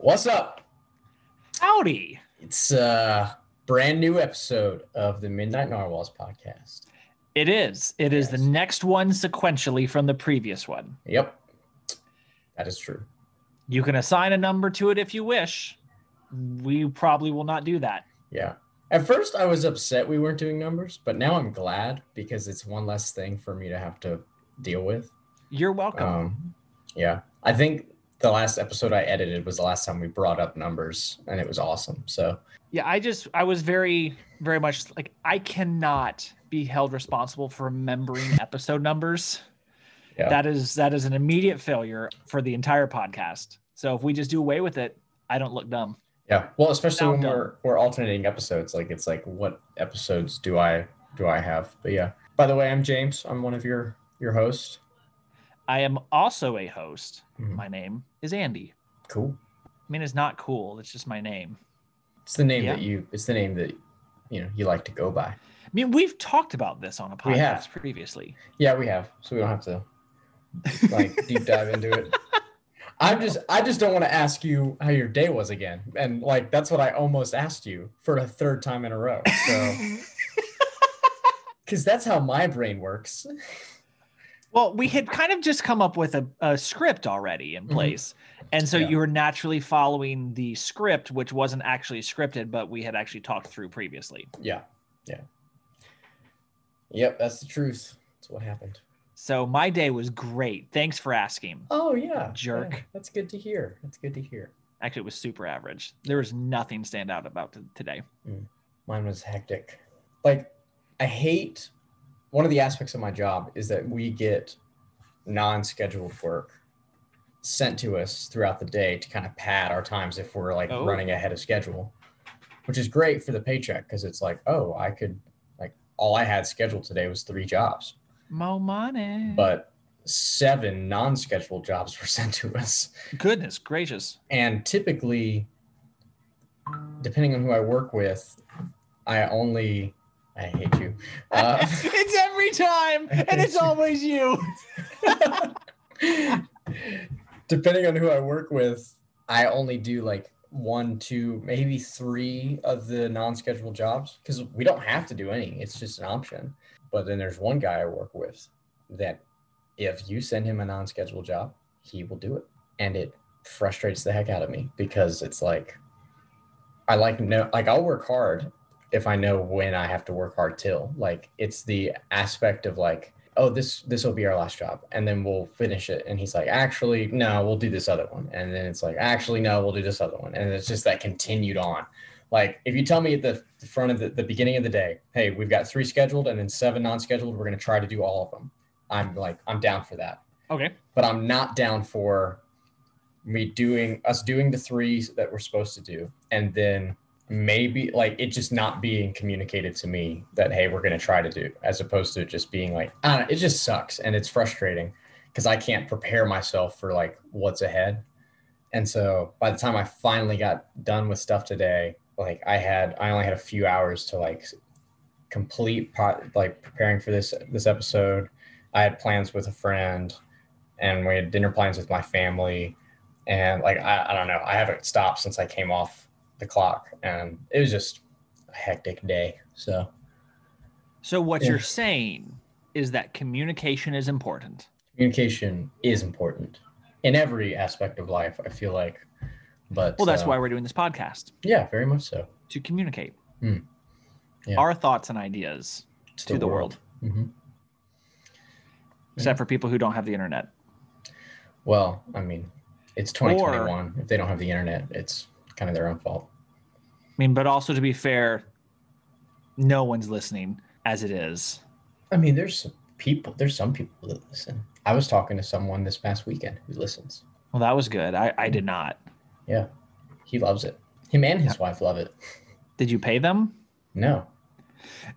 What's up? Howdy. It's a brand new episode of the Midnight Narwhals podcast. It is. It is the next one sequentially from the previous one. Yep, that is true. You can assign a number to it if you wish. We probably will not do that. Yeah. At first, I was upset we weren't doing numbers, but now I'm glad because it's one less thing for me to have to deal with. You're welcome. Um, yeah, I think the last episode I edited was the last time we brought up numbers, and it was awesome. So yeah, I just I was very very much like I cannot be held responsible for remembering episode numbers. Yeah. That is that is an immediate failure for the entire podcast. So if we just do away with it, I don't look dumb. yeah, well, especially when done. we're we're alternating episodes, like it's like what episodes do I do I have? But yeah. By the way, I'm James. I'm one of your your hosts. I am also a host. Mhm. My name is Andy. Cool. I mean, it's not cool. It's just my name. It's the name Yeah. that you. It's the name that you know you like to go by. I mean, we've talked about this on a podcast previously. Yeah, we have, so we don't have to like deep dive into it. I'm just. I just don't want to ask you how your day was again, and like that's what I almost asked you for a third time in a row. So, because that's how my brain works. Well, we had kind of just come up with a, a script already in Mhm. place. And so Yeah. you were naturally following the script, which wasn't actually scripted, but we had actually talked through previously. Yeah, yeah. Yep, that's the truth. That's what happened. So my day was great. Thanks for asking. Oh yeah, Jerk. yeah, that's good to hear. That's good to hear. Actually, it was super average. There was nothing stand out about t- today. Mine was hectic. Like, I hate one of the aspects of my job is that we get non scheduled work sent to us throughout the day to kind of pad our times if we're like Oh. running ahead of schedule, which is great for the paycheck because it's like, oh, I could, like, all I had scheduled today was three jobs, Mo money. but seven non scheduled jobs were sent to us. goodness gracious. And typically, depending on who I work with, I only I hate you. Uh, it's every time, and it's always you. depending on who I work with, I only do like one, two, maybe three of the non-scheduled jobs because we don't have to do any. It's just an option. But then there's one guy I work with that if you send him a non-scheduled job, he will do it, and it frustrates the heck out of me because it's like I like no like I'll work hard if I know when I have to work hard till. Like it's the aspect of like, oh, this this will be our last job, and then we'll finish it. And he's like, actually, no, we'll do this other one. And then it's like, actually, no, we'll do this other one. And it's just that continued on. Like if you tell me at the front of the, the beginning of the day, hey, we've got three scheduled and then seven non-scheduled, we're gonna try to do all of them. I'm like, I'm down for that Okay. but I'm not down for me doing us doing the three that we're supposed to do, and then maybe like it just not being communicated to me that hey, we're gonna try to do, as opposed to just being like, it just sucks and it's frustrating because I can't prepare myself for like what's ahead. And so by the time I finally got done with stuff today, like I had, I only had a few hours to like complete pot, like preparing for this this episode. I had plans with a friend and we had dinner plans with my family and like I, I don't know i haven't stopped since i came off the clock and it was just a hectic day so So what Yeah. you're saying is that communication is important. communication is important in every aspect of life i feel like but Well, that's uh, why we're doing this podcast yeah very much so to communicate Hmm. Yeah. our thoughts and ideas to the world, Mhm. except for people who don't have the internet. well i mean it's 2021 if they don't have the internet it's kind of their own fault I mean, but also to be fair, no one's listening as it is. i mean there's some people there's some people that listen i was talking to someone this past weekend who listens Well, that was good. I, I did not. Yeah, he loves it. Him and his wife love it. Did you pay them? No,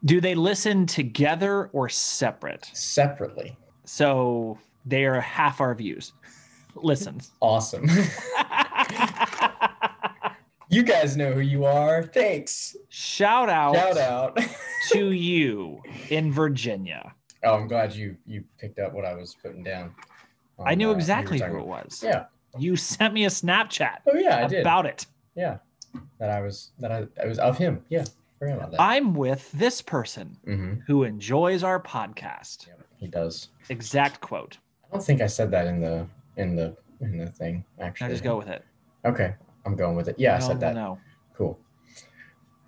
Do they listen together or separate? separately. So they are half our views. Listens. Awesome. you guys know who you are. Thanks. Shout out, Shout out. to you in Virginia. oh, I'm glad you you picked up what I was putting down. I knew uh, exactly who it was. Yeah, You sent me a Snapchat Oh yeah, I did. about it. yeah, that I was that I it was of him. Yeah, forgot about that. I'm with this person hmm who enjoys our podcast. Yeah, He does. Exact quote. I don't think I said that in the in the in the thing actually. Now just go with it. Okay, I'm going with it. Yeah, I No, said that. No, Cool.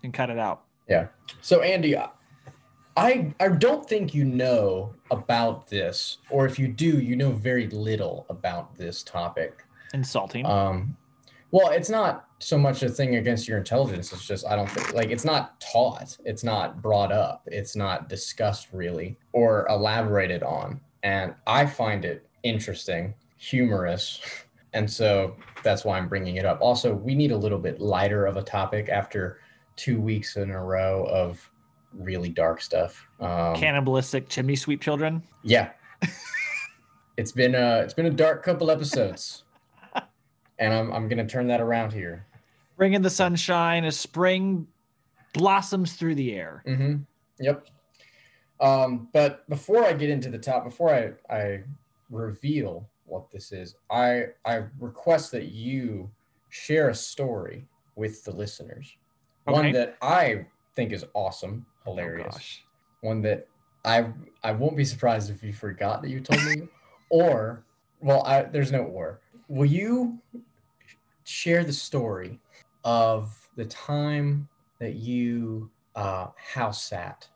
And cut it out. Yeah. So Andy, I I don't think you know about this, or if you do, you know very little about this topic. Insulting. Um, well, it's not so much a thing against your intelligence. It's just I don't think like it's not taught. It's not brought up. It's not discussed really or elaborated on. And I find it interesting, humorous, and so that's why I'm bringing it up. Also, we need a little bit lighter of a topic after two weeks in a row of really dark stuff. Um, Cannibalistic chimney sweep children. yeah. it's been a it's been a dark couple episodes. And I'm I'm gonna turn that around here. Bring in the sunshine as spring blossoms through the air. Mm-hmm. Yep. Um, but before I get into the top, before I, I reveal what this is, I I request that you share a story with the listeners. One that I think is awesome, Oh, hilarious. gosh. one that I I won't be surprised if you forgot that you told me, or well, I, there's no or. Will you share the story of the time that you uh, house sat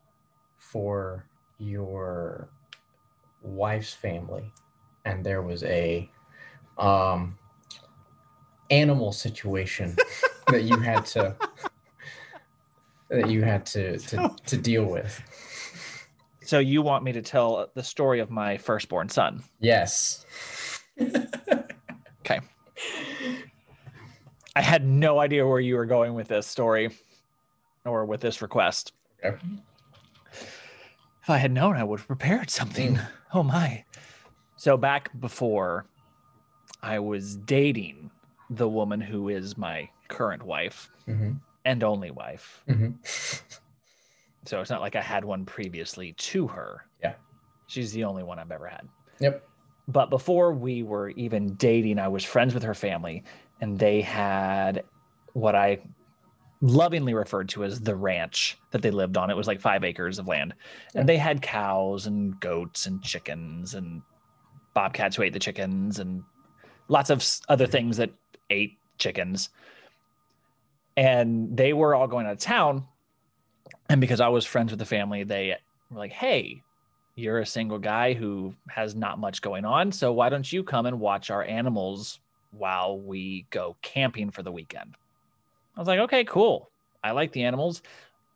for your wife's family, and there was a um, animal situation that you had to that you had to to, to deal with. So you want me to tell the story of my firstborn son? Yes. Okay. I had no idea where you were going with this story or with this request. Okay. If I had known, I would have prepared something. Oh my. So back before I was dating the woman who is my current wife hmm and only wife. hmm So it's not like I had one previously to her. Yeah. She's the only one I've ever had. Yep. But before we were even dating, I was friends with her family, and they had what I lovingly referred to as the ranch that they lived on. It was like five acres of land. And they had cows and goats and chickens and bobcats who ate the chickens and lots of other mm-hmm. things that ate chickens. And they were all going out of town. And because I was friends with the family, they were like, hey, you're a single guy who has not much going on. So why don't you come and watch our animals while we go camping for the weekend? I was like, okay, cool. I like the animals.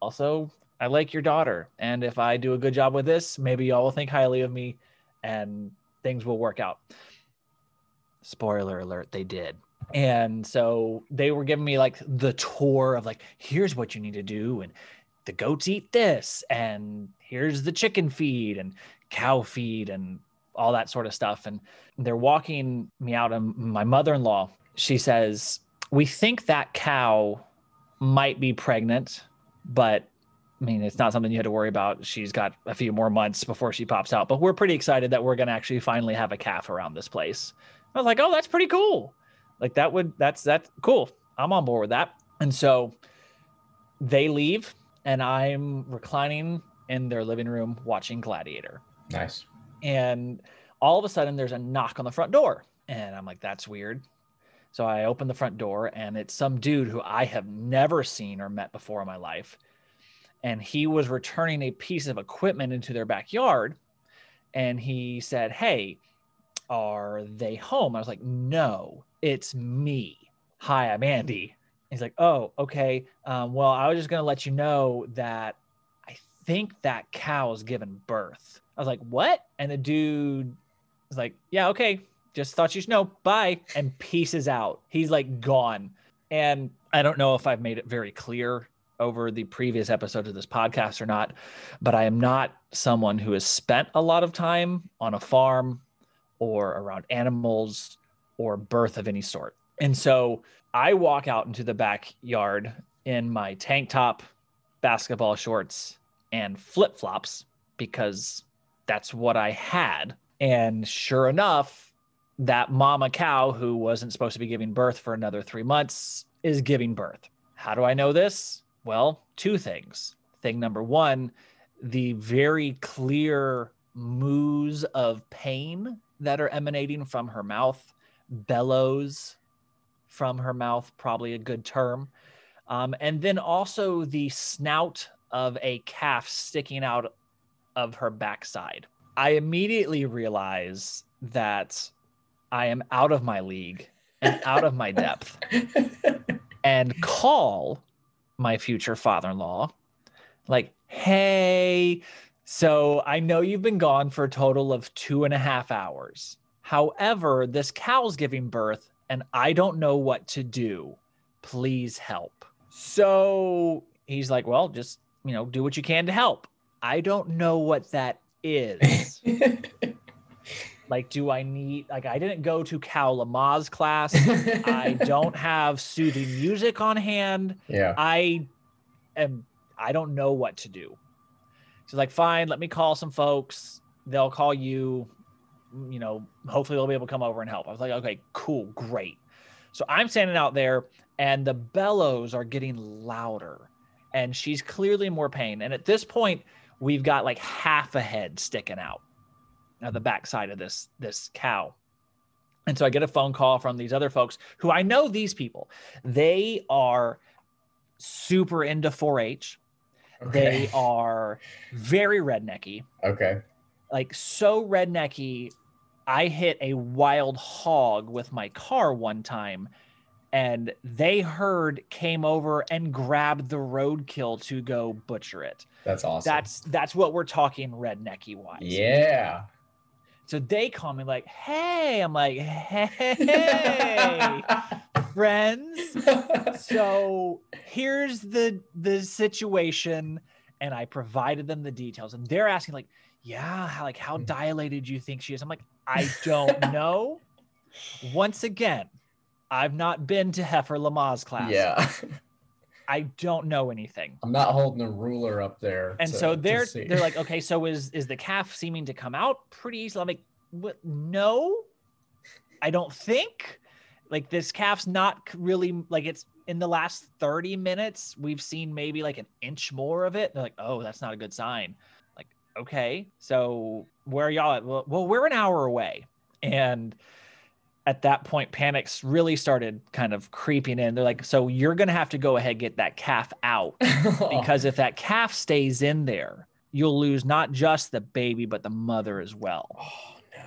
Also, I like your daughter. And if I do a good job with this, maybe y'all will think highly of me and things will work out. Spoiler alert, they did. And so they were giving me like the tour of like, here's what you need to do. And the goats eat this. And here's the chicken feed and cow feed and all that sort of stuff. And they're walking me out. And my mother in law, she says, We think that cow might be pregnant, but I mean, it's not something you had to worry about. She's got a few more months before she pops out, but we're pretty excited that we're going to actually finally have a calf around this place. I was like, oh, that's pretty cool. Like that would, that's, that's cool. I'm on board with that. And so they leave and I'm reclining in their living room watching Gladiator. Nice. And all of a sudden there's a knock on the front door. And I'm like, that's weird. So I open the front door and it's some dude who I have never seen or met before in my life. And he was returning a piece of equipment into their backyard. And he said, Hey, are they home? I was like, No, it's me. Hi, I'm Andy. He's like, Oh, okay. Um, well, I was just going to let you know that I think that cow's given birth. I was like, What? And the dude was like, Yeah, okay. Just thought you should know. Bye. And pieces out. He's like gone. And I don't know if I've made it very clear over the previous episodes of this podcast or not, but I am not someone who has spent a lot of time on a farm or around animals or birth of any sort. And so I walk out into the backyard in my tank top, basketball shorts, and flip flops because that's what I had. And sure enough, that mama cow who wasn't supposed to be giving birth for another three months is giving birth. How do I know this? Well, two things. Thing number one, the very clear moos of pain that are emanating from her mouth, bellows from her mouth, probably a good term. Um, and then also the snout of a calf sticking out of her backside. I immediately realize that I am out of my league and out of my depth and call my future father in law, like, hey, so I know you've been gone for a total of two and a half hours. However, this cow's giving birth and I don't know what to do. Please help. So he's like, well, just, you know, do what you can to help. I don't know what that is. like, do I need, like, I didn't go to Cal Lamaze class. I don't have soothing music on hand. Yeah. I am, I don't know what to do. She's like, fine, let me call some folks. They'll call you. You know, hopefully they'll be able to come over and help. I was like, okay, cool, great. So I'm standing out there and the bellows are getting louder and she's clearly in more pain. And at this point, we've got like half a head sticking out of the backside of this this cow. And so I get a phone call from these other folks who I know these people. They are super into 4-H. Okay. They are very rednecky. Okay. Like so rednecky. I hit a wild hog with my car one time and they heard came over and grabbed the roadkill to go butcher it. That's awesome. That's that's what we're talking rednecky wise. yeah. So they call me like, "Hey," I'm like, "Hey, friends." So here's the the situation, and I provided them the details, and they're asking like, "Yeah, how, like how hmm. dilated do you think she is?" I'm like, "I don't know." Once again, I've not been to Heifer Lamaze class. yeah. I don't know anything. I'm not holding a ruler up there. And to- so they're they're like, okay, so is is the calf seeming to come out pretty easily? I'm like, what? No, I don't think. Like this calf's not really like it's in the last 30 minutes. We've seen maybe like an inch more of it. They're like, oh, that's not a good sign. Like, okay, so where are y'all at? Well, well, we're an hour away, and at that point, panics really started kind of creeping in. They're like, so you're gonna have to go ahead get that calf out because if that calf stays in there, you'll lose not just the baby but the mother as well. oh no.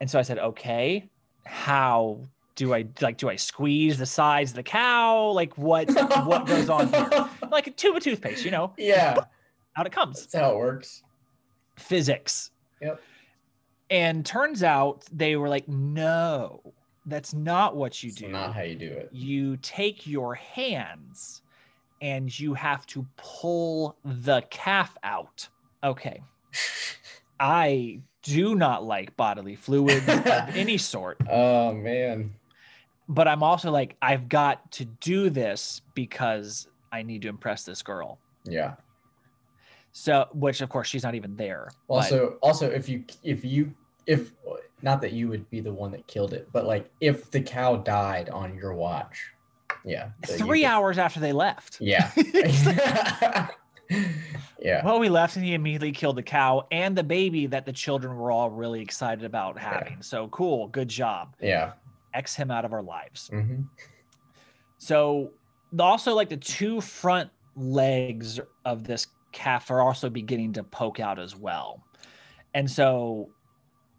And so I said, okay, how do I like? Do I squeeze the sides of the cow? Like what? what goes on here? Like a tube of toothpaste, you know, Yeah. out it comes. That's how it works. Physics. Yep. And turns out they were like, no, that's not what you It's do. not how you do it. you take your hands and you have to pull the calf out. Okay. I do not like bodily fluids of any sort, Oh man. but I'm also like, I've got to do this because I need to impress this girl. Yeah. So, which of course she's not even there. but- Also, also, if you if you if not that you would be the one that killed it, but like if the cow died on your watch, yeah. three hours after they left. Yeah. yeah. Well, we left and he immediately killed the cow and the baby that the children were all really excited about Yeah. having. So cool. Good job. Yeah. X him out of our lives. hmm So also like the two front legs of this calf are also beginning to poke out as well. And so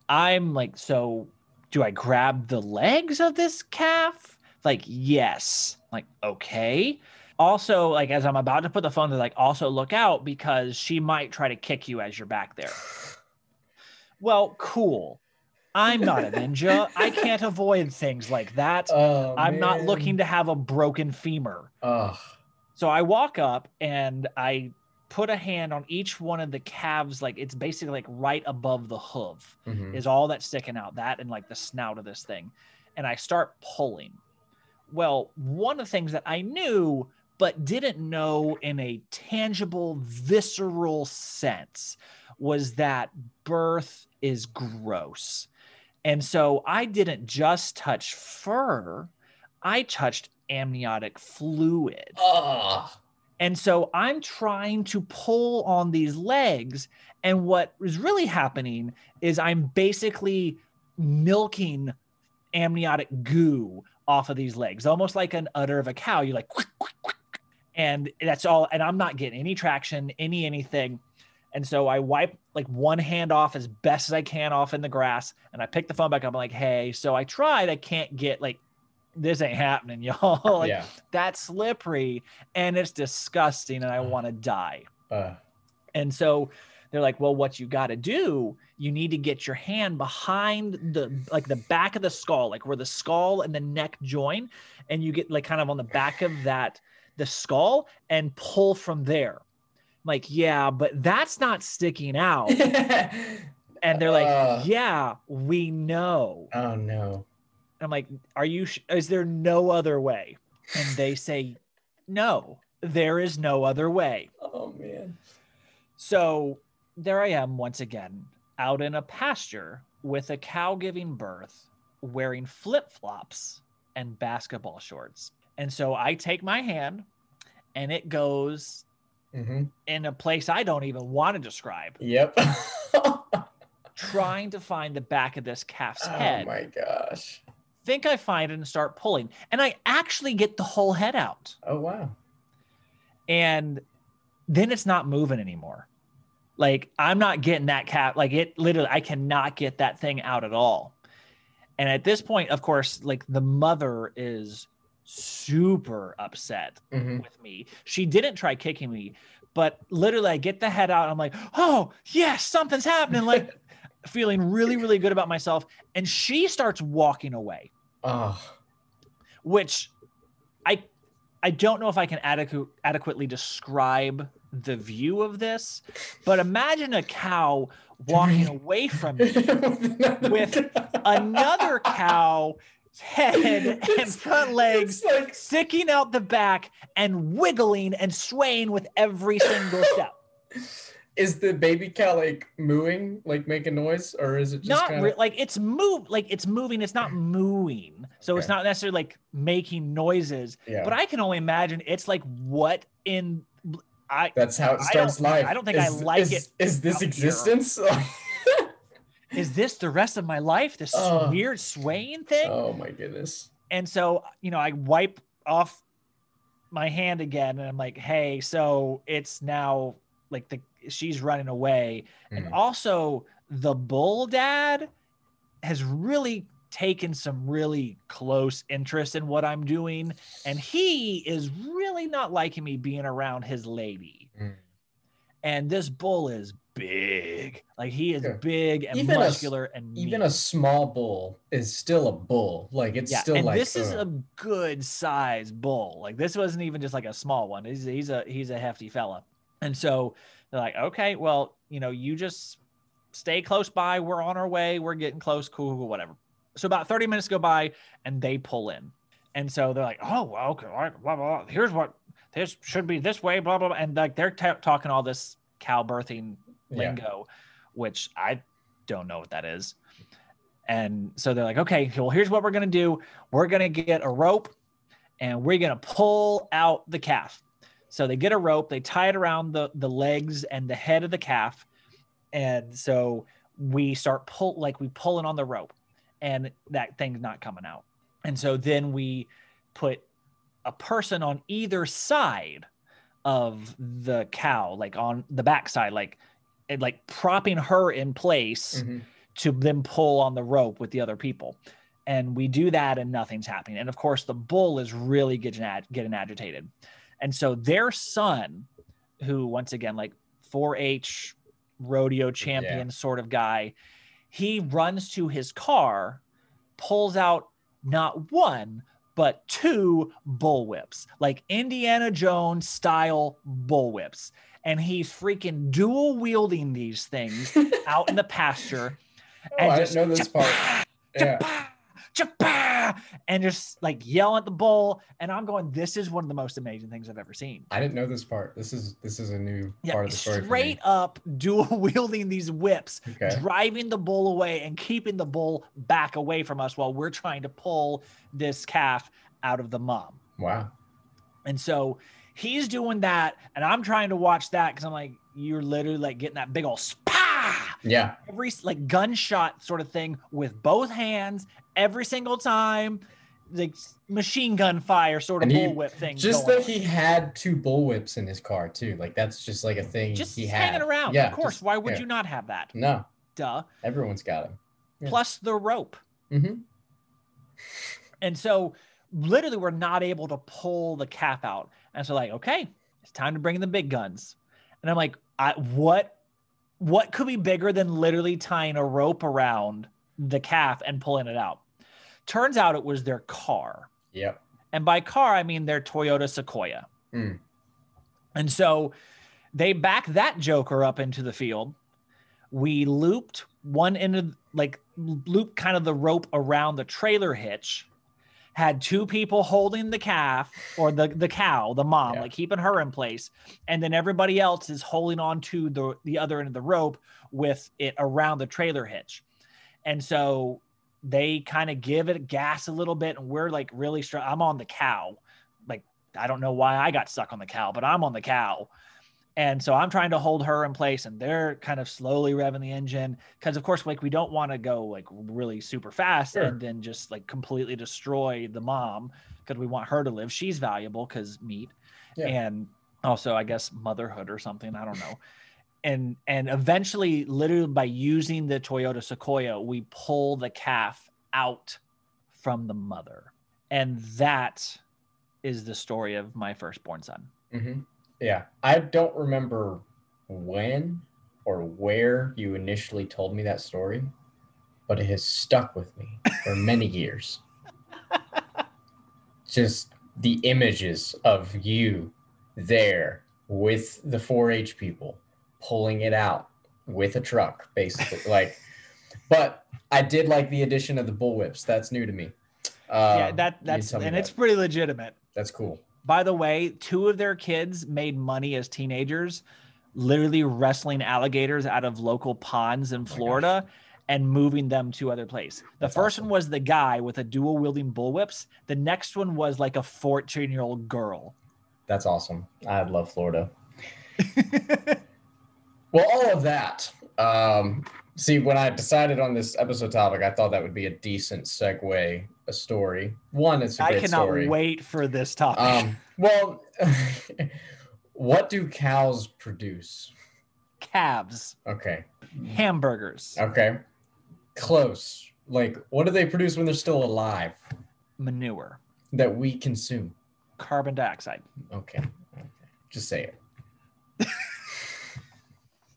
I'm like, so do I grab the legs of this calf? Like, yes. Like, okay. Also, like as I'm about to put the phone, they're like, also look out because she might try to kick you as you're back there. Well, cool. I'm not a ninja. I can't avoid things like that. Oh, I'm not looking to have a broken femur. Ugh. So I walk up and I put a hand on each one of the calves, like it's basically like right above the hoof Mhm. is all that's sticking out, that and like the snout of this thing. And I start pulling. Well, one of the things that I knew but didn't know in a tangible, visceral sense was that birth is gross. And so I didn't just touch fur, I touched amniotic fluid. Oh, And so I'm trying to pull on these legs. And what is really happening is I'm basically milking amniotic goo off of these legs, almost like an udder of a cow. You're like, "Quick, quick, quick," and that's all. And I'm not getting any traction, any anything. And so I wipe like one hand off as best as I can off in the grass. And I pick the phone back up. I'm like, hey, so I tried. I can't get like, this ain't happening, y'all. like, yeah. that's slippery and it's disgusting and I want to die. Uh, And so they're like, well, what you got to do, you need to get your hand behind the like the back of the skull, like where the skull and the neck join, and you get like kind of on the back of that the skull and pull from there. I'm like, yeah, but that's not sticking out. And they're like, Uh. yeah, we know. oh no. I'm like, are you, sh- is there no other way? And they say, no, there is no other way. Oh man. So there I am once again out in a pasture with a cow giving birth, wearing flip flops and basketball shorts. And so I take my hand and it goes hmm in a place I don't even want to describe, Yep. trying to find the back of this calf's oh head. Oh my gosh. Think I find it and start pulling. And I actually get the whole head out. Oh wow. and then it's not moving anymore. Like I'm not getting that cat. Like it literally, I cannot get that thing out at all. And at this point, of course, like the mother is super upset hmm with me. She didn't try kicking me, but literally, I get the head out. I'm like, oh yes, something's happening. Like feeling really, really good about myself. And she starts walking away Oh. which I I don't know if I can adequ- adequately describe the view of this, but imagine a cow walking away from me, With another cow's head and It's- front legs like sticking out the back and wiggling and swaying with every single step. is the baby cow like mooing, like making noise, or is it just not kind re- like it's move like it's moving it's not mooing so it's not necessarily like making noises yeah? but i can only imagine it's like what in i That's how it starts don't- life. I don't think I like is, it Is this existence? is this the rest of my life this Oh. weird swaying thing oh my goodness. and so you know i wipe off my hand again and i'm like hey so it's now like the she's running away and Mm. also the bull dad has really taken some really close interest in what i'm doing and he is really not liking me being around his lady Mm. and this bull is big like he is big and Even a muscular and Even a small bull is still a bull. Like it's yeah, still and like this is a good size bull. Like this wasn't even just like a small one. He's he's a he's a hefty fella. And so they're like, okay, well, you know, you just stay close by. We're on our way. We're getting close. Cool, cool, whatever. So about 30 minutes go by and they pull in. And so they're like, oh, well, okay, all right, blah, blah, blah. Here's what this should be this way, blah, blah, blah. And like they're ta talking all this cow birthing yeah. lingo, which I don't know what that is. And so they're like, okay, well, here's what we're going to do. We're going to get a rope and we're going to pull out the calf. So they get a rope, they tie it around the, the legs and the head of the calf. And so we start pull like we pulling on the rope and that thing's not coming out. And so then we put a person on either side of the cow, like on the backside, like like propping her in place Mhm. to then pull on the rope with the other people. And we do that and nothing's happening. And of course, the bull is really getting, ag- getting agitated. And so their son, who once again, like 4 H rodeo champion sort of guy, he runs to his car, pulls out not one, but two bullwhips, like Indiana Jones style bullwhips. And he's freaking dual wielding these things out in the pasture Oh, I didn't know this part. Yeah. Cha and just like yell at the bull. And I'm going, this is one of the most amazing things I've ever seen. I didn't know this part. This is this is a new yeah, part of the story. Straight up dual wielding these whips, okay. driving the bull away and keeping the bull back away from us while we're trying to pull this calf out of the mom. Wow. And so he's doing that, and I'm trying to watch that because I'm like, you're literally like getting that big old Yeah. Every like gunshot sort of thing with both hands every single time. Like machine gun fire sort of bullwhip thing. Just that he had two bullwhips in his car too. Like that's just like a thing just he hanging had. around. Yeah, of course. just, Why would yeah. you not have that? No. Duh. Everyone's got them. Yeah. Plus the rope. Mm-hmm. And so literally we're not able to pull the cap out. And so like, okay, it's time to bring in the big guns. And I'm like, I, what what could be bigger than literally tying a rope around the calf and pulling it out? Turns out it was their car. Yep. And by car, I mean their Toyota Sequoia. Mm. And so they back that joker up into the field. We looped one end of like looped kind of the rope around the trailer hitch had two people holding the calf or the the cow, the mom, yeah. like keeping her in place, and then everybody else is holding on to the the other end of the rope with it around the trailer hitch. And so they kind of give it gas a little bit, and we're like really strong. I'm on the cow, like I don't know why I got stuck on the cow, but I'm on the cow. And so I'm trying to hold her in place and they're kind of slowly revving the engine because of course like we don't want to go like really super fast sure. and then just like completely destroy the mom because we want her to live. She's valuable because meat. Yeah. And also I guess motherhood or something. I don't know. and and eventually literally by using the Toyota Sequoia, we pull the calf out from the mother. And that is the story of my firstborn son. Mm-hmm. Yeah, I don't remember when or where you initially told me that story, but it has stuck with me for many years. Just the images of you there with the 4-H people pulling it out with a truck, basically. like, but I did like the addition of the bullwhips. That's new to me. Uh, yeah, that that's and that. it's pretty legitimate. That's cool. By the way, two of their kids made money as teenagers, literally wrestling alligators out of local ponds in oh Florida and moving them to other place. The That's first awesome. one was the guy with a dual wielding bullwhips. The next one was like a 14 year old girl. That's awesome. I love Florida. well, all of that. Um, see, when I decided on this episode topic, I thought that would be a decent segue a story. One, it's a I cannot story. wait for this topic. Um, well, what do cows produce? Calves. Okay. Hamburgers. Okay. Close. Like, what do they produce when they're still alive? Manure. That we consume. Carbon dioxide. Okay. okay. Just say it.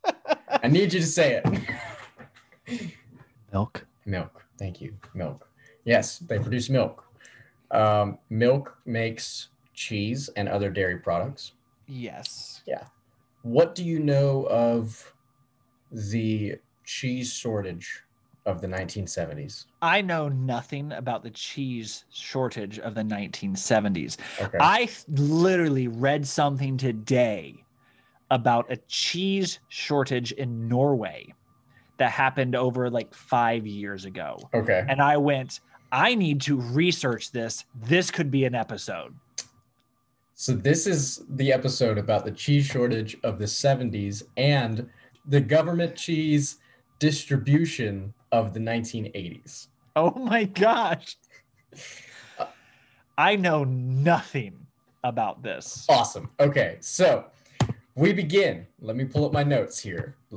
I need you to say it. Milk. Milk. Thank you. Milk. Yes, they produce milk. Um, milk makes cheese and other dairy products. Yes. Yeah. What do you know of the cheese shortage of the 1970s? I know nothing about the cheese shortage of the 1970s. Okay. I literally read something today about a cheese shortage in Norway that happened over like five years ago. Okay. And I went, I need to research this. This could be an episode. So, this is the episode about the cheese shortage of the 70s and the government cheese distribution of the 1980s. Oh my gosh. I know nothing about this. Awesome. Okay. So, we begin. Let me pull up my notes here.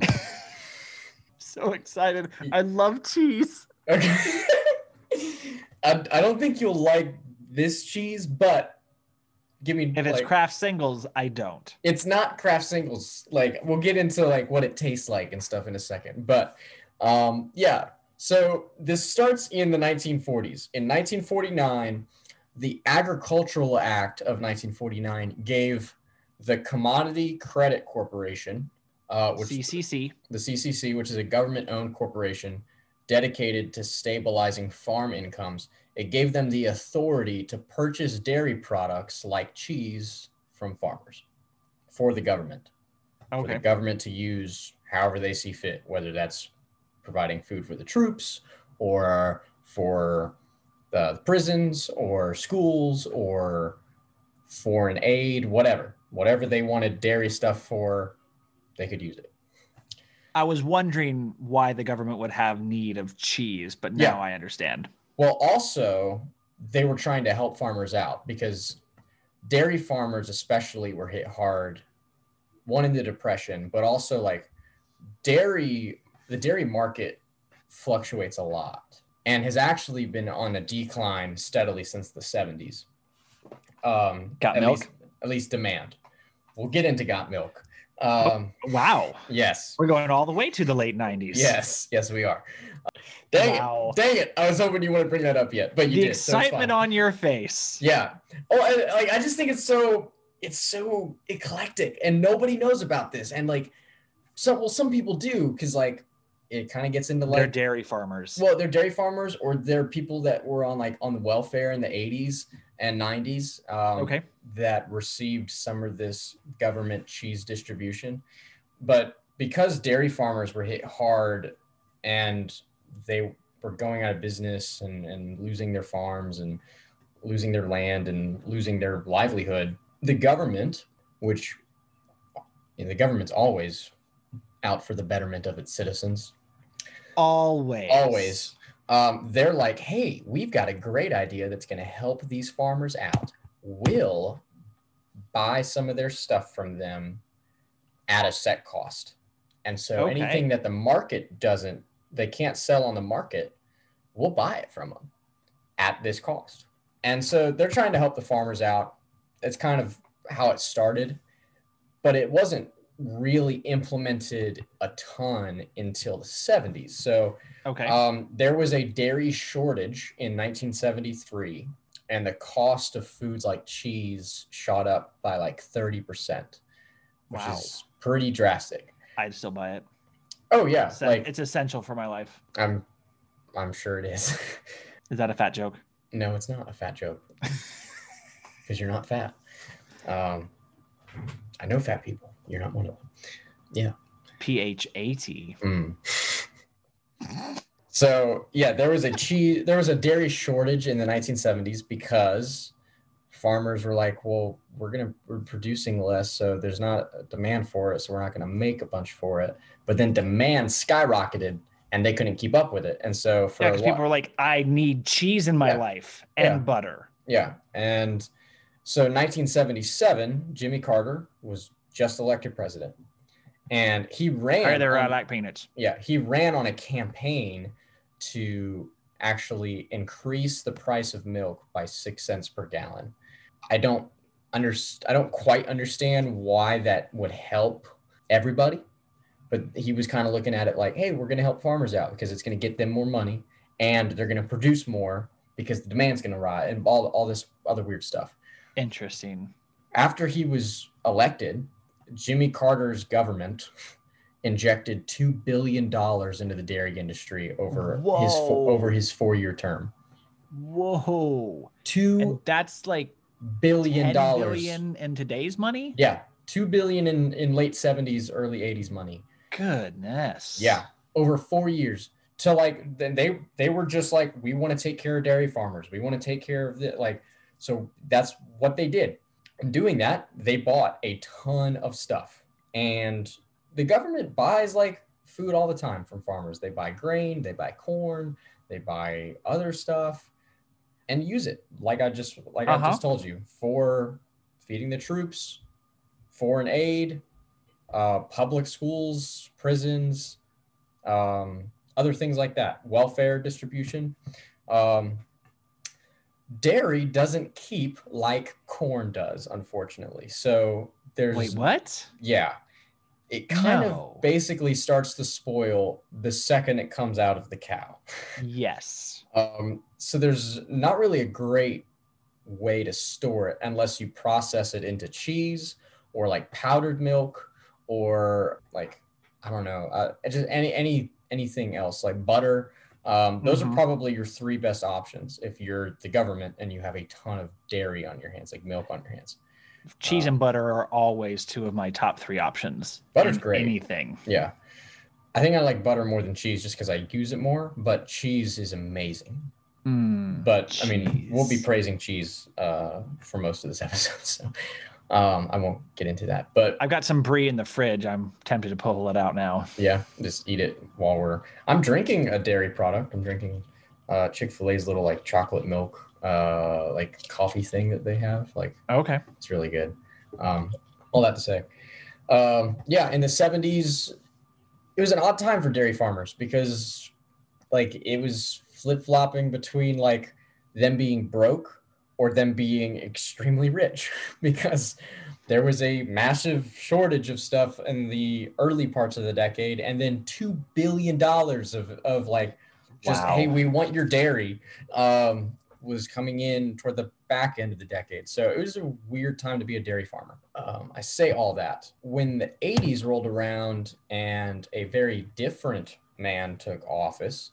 so excited. I love cheese. Okay. I, I don't think you'll like this cheese, but give me if it's like, Kraft singles, I don't. It's not Kraft singles. Like we'll get into like what it tastes like and stuff in a second. But um, yeah. So this starts in the 1940s. In 1949, the Agricultural Act of 1949 gave the Commodity Credit Corporation, uh, which CCC, the CCC, which is a government-owned corporation, dedicated to stabilizing farm incomes. It gave them the authority to purchase dairy products like cheese from farmers for the government. Okay. For the government to use however they see fit, whether that's providing food for the troops or for the prisons or schools or foreign aid, whatever. Whatever they wanted dairy stuff for, they could use it. I was wondering why the government would have need of cheese, but now Yeah. I understand. Well, also, they were trying to help farmers out because dairy farmers, especially, were hit hard. One in the depression, but also like dairy, the dairy market fluctuates a lot and has actually been on a decline steadily since the 70s. Um, Got at milk? Least, at least demand. We'll get into got milk. Um, Wow. yes. We're going all the way to the late 90s. Yes. Yes, we are. Dang Wow. it. Dang it. I was hoping you wouldn't bring that up yet, but you the did. so excitement fine. on your face. Yeah. Oh, I, like I just think it's so it's so eclectic, and nobody knows about this. And like, so well, some people do because like it kind of gets into like They're dairy farmers. well, they're dairy farmers or they're people that were on like on the welfare in the '80s and '90s. Um, okay. that received some of this government cheese distribution. But because dairy farmers were hit hard and they were going out of business and, and losing their farms and losing their land and losing their livelihood, the government, which you know, the government's always out for the betterment of its citizens, Always. always. Um, they're like hey we've got a great idea that's going to help these farmers out. We'll buy some of their stuff from them at a set cost. And so Okay. anything that the market doesn't they can't sell on the market we'll buy it from them at this cost. And so they're trying to help the farmers out. It's kind of how it started but it wasn't really implemented a ton until the 70s so Okay. um, there was a dairy shortage in 1973, and the cost of foods like cheese shot up by like 30%, which Wow. is pretty drastic. I'd still buy it. Oh yeah, It's, like it's essential for my life. I'm, I'm sure it is. Is that a fat joke? no, it's not a fat joke because you're not fat. Um, I know fat people. You're not one of them. Yeah. P H A T. Mm. So yeah, there was a cheese, there was a dairy shortage in the 1970s because farmers were like, well, we're gonna we're producing less, so there's not a demand for it, so we're not gonna make a bunch for it. But then demand skyrocketed, and they couldn't keep up with it, and so for Yeah, a while- people were like, I need cheese in my Yeah. life and Yeah. butter. Yeah. And so 1977, Jimmy Carter was just elected president. And he ran Or there I on- like peanuts. yeah, he ran on a campaign to actually increase the price of milk by 6 cents per gallon. I don't underst- I don't quite understand why that would help everybody, but he was kind of looking at it like, "Hey, we're going to help farmers out because it's going to get them more money and they're going to produce more because the demand's going to rise and all all this other weird stuff." Interesting. after he was elected, Jimmy Carter's government injected two billion dollars into the dairy industry over his Whoa. fo- over his four year term. Whoa. Two And that's like billion dollars. billion in today's money? Yeah, two billion in in late seventies, early eighties money. Goodness. Yeah, over four years. So like then they they were just like we want to take care of dairy farmers. We want to take care of the like. So that's what they did. In doing that, they bought a ton of stuff, and the government buys like food all the time from farmers. They buy grain, they buy corn, they buy other stuff, and use it like I just like I Uh-huh. just told you for feeding the troops, foreign aid, uh, public schools, prisons, um, other things like that, welfare distribution. Um, dairy doesn't keep like corn does, unfortunately. So there's Wait, what? yeah, it kind No. of basically starts to spoil the second it comes out of the cow. Yes. Um, so there's not really a great way to store it unless you process it into cheese or like powdered milk or like I don't know, uh, just any any anything else like butter Um, those Mhm. are probably your three best options if you're the government and you have a ton of dairy on your hands, like milk on your hands. Cheese and butter are always two of my top three options. Butter's great. Anything. Yeah. I think I like butter more than cheese just because I use it more, but cheese is amazing. Mm, But I mean, we'll be praising cheese uh, for most of this episode, so um, I won't get into that. But I've got some brie in the fridge. I'm tempted to pull it out now. yeah, just eat it while we're. I'm drinking a dairy product. I'm drinking uh, Chick Fil A's little like chocolate milk, uh, like coffee thing that they have. Like Okay. it's really good. Um, all that to say, um, yeah, in the '70s, it was an odd time for dairy farmers because, like, it was flip flopping between like them being broke or them being extremely rich because there was a massive shortage of stuff in the early parts of the decade, and then two billion dollars of of like just Wow. hey, we want your dairy. Um, was coming in toward the back end of the decade. So it was a weird time to be a dairy farmer. Um, I say all that. When the 80s rolled around and a very different man took office,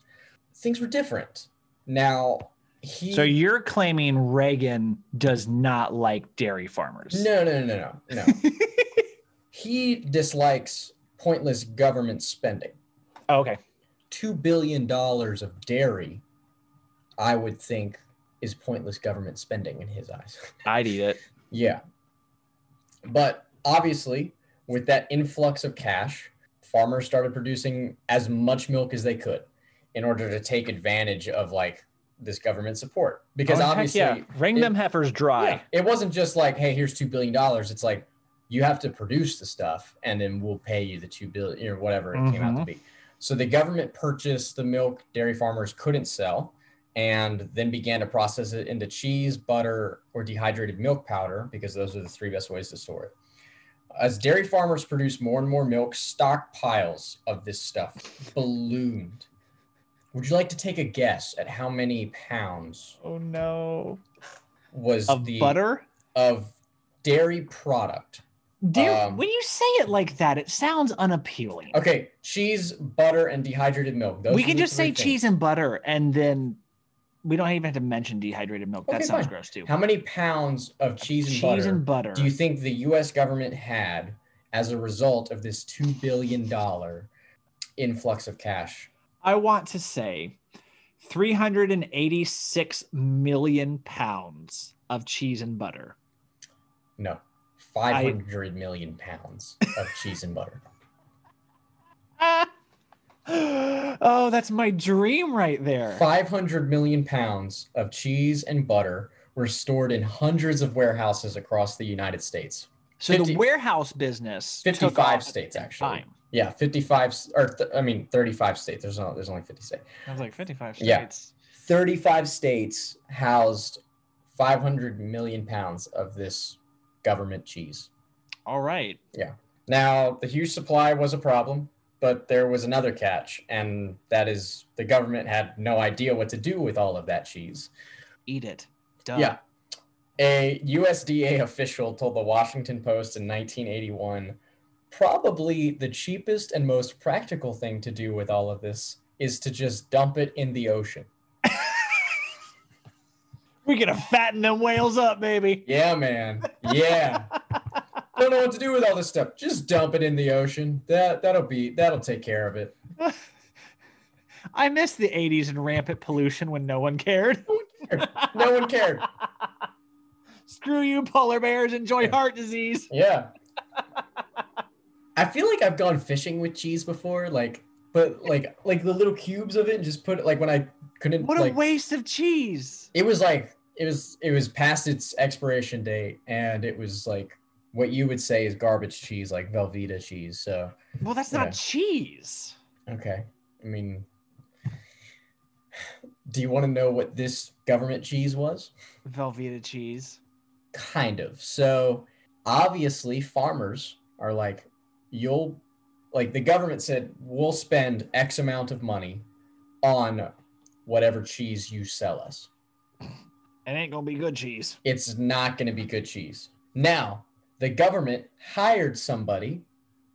things were different. Now, he. So you're claiming Reagan does not like dairy farmers? no, no, no, no, no. no. he dislikes pointless government spending. Oh, okay. $2 billion of dairy, I would think, is pointless government spending in his eyes. I'd eat it. Yeah. But obviously, with that influx of cash, farmers started producing as much milk as they could in order to take advantage of like this government support. Because Oh, obviously, yeah. wring it- them heifers dry. yeah, it wasn't just like, hey, here's two billion dollars. It's like you have to produce the stuff and then we'll pay you the two billion or whatever it came out to Mhm. be. So the government purchased the milk dairy farmers couldn't sell and then began to process it into cheese, butter, or dehydrated milk powder because those are the three best ways to store it. As dairy farmers produced more and more milk, stockpiles of this stuff ballooned. Would you like to take a guess at how many pounds Oh no. was Of the butter? of dairy product. Dear, Um, when you say it like that, it sounds unappealing. Okay, cheese, butter, and dehydrated milk. Those we are can the just three say things. cheese and butter, and then we don't even have to mention dehydrated milk. Okay, that sounds fine. gross too. How many pounds of cheese and cheese butter and butter. do you think the U.S. government had as a result of this two billion dollar influx of cash? I want to say 386 million pounds of cheese and butter. No, five hundred million pounds of cheese and butter. oh, that's my dream right there. Five hundred million pounds of cheese and butter were stored in hundreds of warehouses across the United States. So 50 the warehouse business took 55 off states, actually. time. Yeah, fifty-five or th- I mean thirty-five states. There's no, there's only fifty states. I was like 55 states. Yeah. states. 35 states housed 500 million pounds of this government cheese. All right. Yeah. Now, the huge supply was a problem, but there was another catch, and that is the government had no idea what to do with all of that cheese. Eat it. Duh. Yeah. A USDA official told the Washington Post in 1981 probably the cheapest and most practical thing to do with all of this is to just dump it in the ocean. We're going to fatten them whales up, baby. Yeah, man. Yeah. Don't know what to do with all this stuff. Just dump it in the ocean. That that'll be that'll take care of it. I miss the 80s and rampant pollution when no one cared. No one cared. Screw you, polar bears. Enjoy Yeah. heart disease. Yeah. I feel like I've gone fishing with cheese before, like, but like like the little cubes of it, and just put it like when I couldn't What a like waste of cheese. it was like it was it was past its expiration date, and it was like what you would say is garbage cheese, like Velveeta cheese. So Well, that's Yeah. not cheese. Okay. I mean, do you want to know what this government cheese was? Velveeta cheese. Kind of. So, obviously, farmers are like, you'll, like, the government said, we'll spend X amount of money on whatever cheese you sell us. It ain't to be good cheese. It's not to be good cheese. Now, the government hired somebody,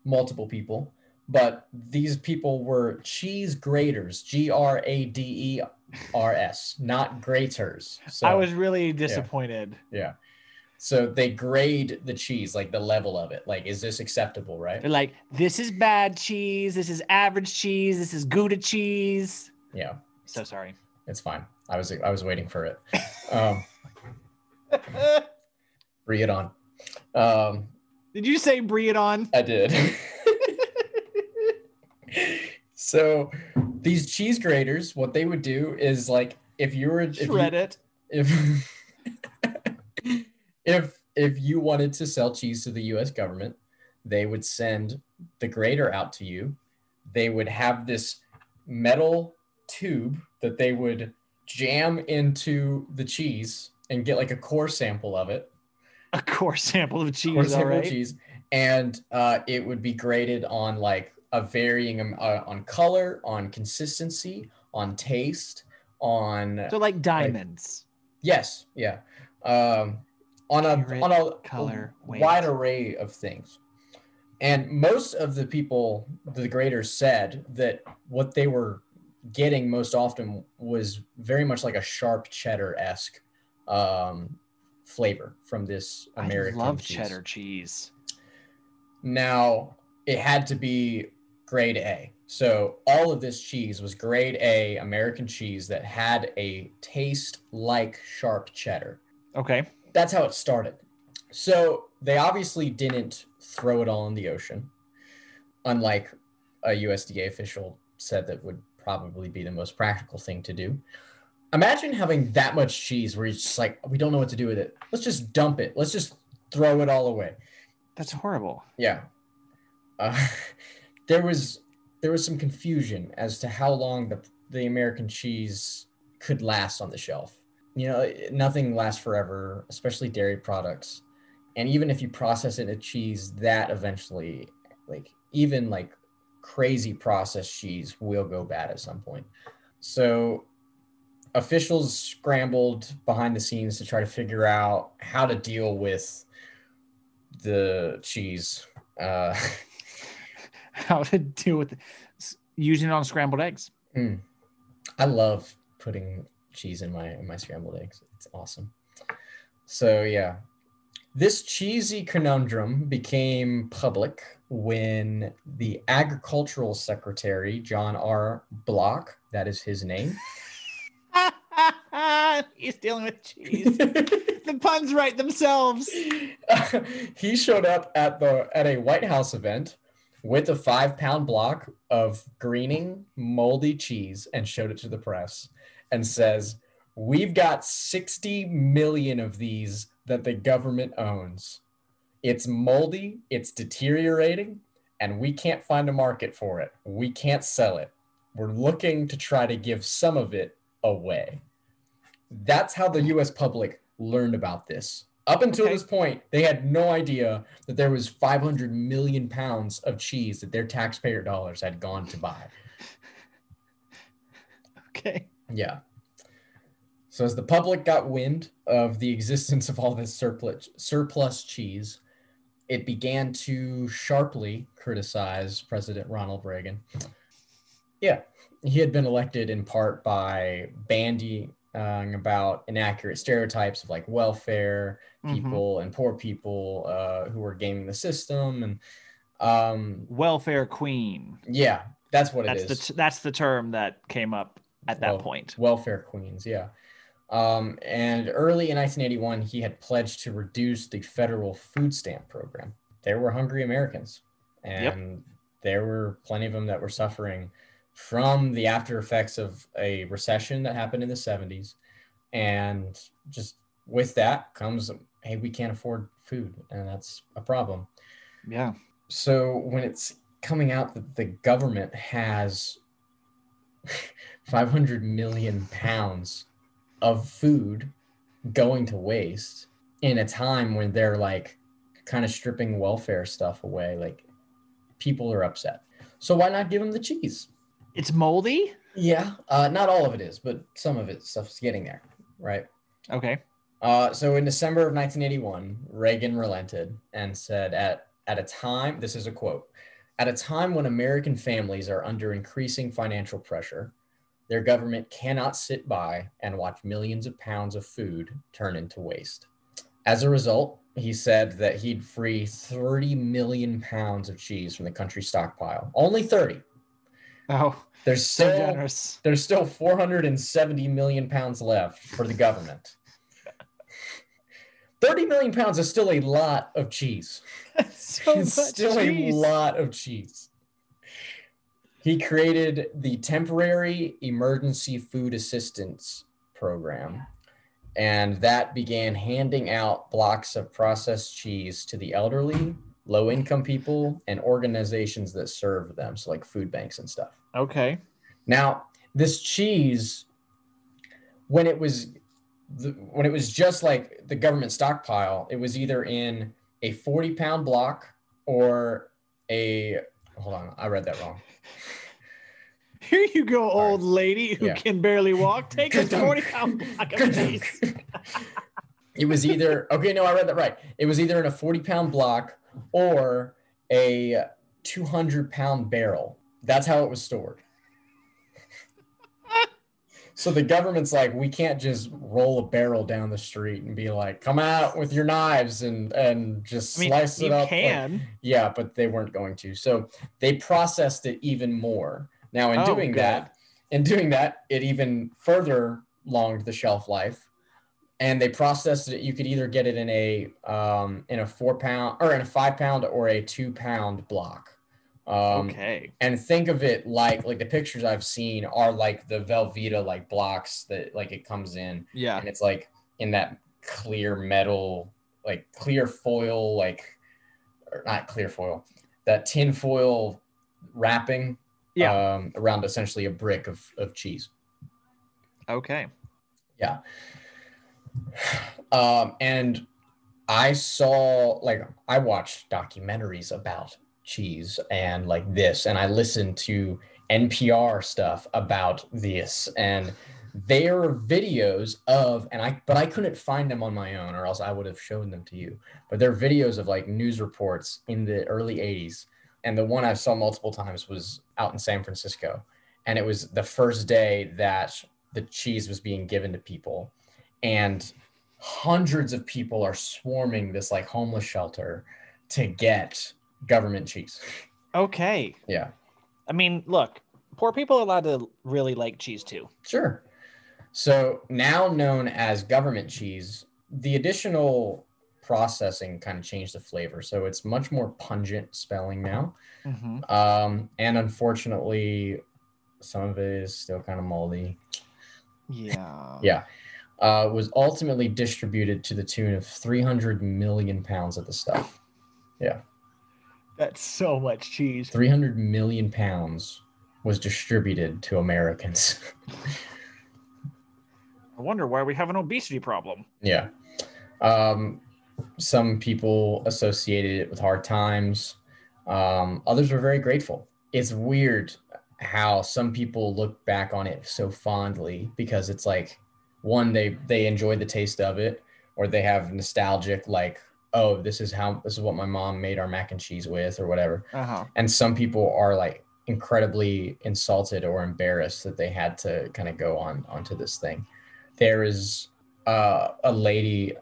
multiple people, but these people were cheese graders, G R A D E R S, not graters. So, I was really disappointed. yeah. So they grade the cheese, like the level of it. Like, is this acceptable, right? They're like, this is bad cheese. This is average cheese. This is Gouda cheese. Yeah, So sorry. it's fine. I was I was waiting for it. Um, bring it on. Um, Did you say brie it on? I did. so these cheese graters, what they would do is like if you were if you, Shred it. if if if you wanted to sell cheese to the US government, they would send the grater out to you. They would have this metal tube that they would jam into the cheese and get like a core sample of it. A core sample of cheese. All sample of cheese. And uh, it would be graded on like a varying uh, on color, on consistency, on taste, on So like diamonds. Yes, yeah. Um, on a on a color, weight. wide array of things. And most of the people, the graders said that what they were getting most often was very much like a sharp cheddar esque um, flavor from this American. I love cheese. cheddar cheese. Now it had to be grade A. So all of this cheese was grade A American cheese that had a taste like sharp cheddar. Okay. That's how it started. So they obviously didn't throw it all in the ocean, unlike a USDA official said that would probably be the most practical thing to do. Imagine having that much cheese where you're just like, we don't know what to do with it. Let's just dump it. Let's just throw it all away. That's horrible. Yeah. Uh, there was there was some confusion as to how long the the American cheese could last on the shelf. You know, nothing lasts forever, especially dairy products. And even if you process it into cheese, that eventually, like even like crazy processed cheese, will go bad at some point. So officials scrambled behind the scenes to try to figure out how to deal with the cheese. Uh, How to deal with s- using it on scrambled eggs. mm. I love putting cheese in my in my scrambled eggs. It's awesome. So yeah, this cheesy conundrum became public when the agricultural secretary John R. Block, that is his name. He's dealing with cheese. the puns write themselves. he showed up at the at a White House event with a five pound block of greening moldy cheese and showed it to the press and says, We've got 60 million of these that the government owns. It's moldy, it's deteriorating, and we can't find a market for it. We can't sell it. We're looking to try to give some of it away. That's how the US public learned about this. Up until Okay. this point, they had no idea that there was 500 million pounds of cheese that their taxpayer dollars had gone to buy. Okay. Yeah. So as the public got wind of the existence of all this surplus surplus cheese, it began to sharply criticize President Ronald Reagan. Yeah, he had been elected in part by bandying about inaccurate stereotypes of like welfare Mhm. people and poor people uh, who were gaming the system, and um, Welfare queen. yeah, that's what it That's is. the t- that's the term that came up at that Well, point. welfare queens yeah. Um, and early in 1981 he had pledged to reduce the federal food stamp program. There were hungry americans and there were plenty of them that were suffering from the after effects of a recession that happened in the 70s and just with that comes hey we can't afford food and that's a problem. Yeah. so when it's coming out that the government has 500 million pounds of food going to waste in a time when they're like kind of stripping welfare stuff away like people are upset so why not give them the cheese It's moldy. yeah uh, not all of it is but some of it stuff's getting there right Okay. uh, so in December of 1981, Reagan relented and said, "At at a time, this is a quote, At a time when American families are under increasing financial pressure, their government cannot sit by and watch millions of pounds of food turn into waste. As a result, he said that he'd free 30 million pounds of cheese from the country stockpile. Only 30. Oh, There's so still generous. there's still 470 million pounds left for the government. 30 million pounds is still a lot of cheese. so it's much still cheese. a lot of cheese. He created the Temporary Emergency Food Assistance Program, and that began handing out blocks of processed cheese to the elderly, low income people, and organizations that serve them, so like food banks and stuff. Okay. Now, this cheese, when it was the, when it was just like the government stockpile, it was either in a 40 pound block or a hold on, I read that wrong. Here you go, All right. old lady who Yeah. can barely walk. Take a Good 40 pound block of cheese. it was either okay, no, I read that right. It was either in a 40 pound block or a 200 pound barrel. That's how it was stored. So the government's like, we can't just roll a barrel down the street and be like, come out with your knives and and just I mean, slice it up. like- can. yeah, but they weren't going to. So they processed it even more. Now, in Oh, doing good. that, in doing that, it even further longed the shelf life. And they processed it. You could either get it in a um, in a four pound or in a five pound or a two pound block. Um, okay. and think of it like like the pictures I've seen are like the Velveeta like blocks that like it comes in Yeah. and it's like in that clear metal like clear foil like or not clear foil that tin foil wrapping Yeah. um, around essentially a brick of, of cheese Okay. Yeah. Um, and i saw like i watched documentaries about cheese and like this and i listened to npr stuff about this and there are videos of and i but i couldn't find them on my own or else i would have shown them to you but there are videos of like news reports in the early 80s and the one i saw multiple times was out in san francisco and it was the first day that the cheese was being given to people and hundreds of people are swarming this like homeless shelter to get government cheese Okay. yeah I mean, look, poor people are allowed to really like cheese too. Sure. So now known as government cheese, the additional processing kind of changed the flavor. So it's much more pungent spelling now. Mm-hmm. Um, and unfortunately, some of it is still kind of moldy. Yeah. Yeah. Uh, was ultimately distributed to the tune of 300 million pounds of the stuff. That's so much cheese. 300 million pounds was distributed to Americans. I wonder why we have an obesity problem. Yeah. Um, some people associated it with hard times. Um, others were very grateful. It's weird how some people look back on it so fondly because it's like one they they enjoy the taste of it or they have nostalgic like oh this is how this is what my mom made our mac and cheese with or whatever. Uh huh. and some people are like incredibly insulted or embarrassed that they had to kind of go on onto this thing. There is uh, a lady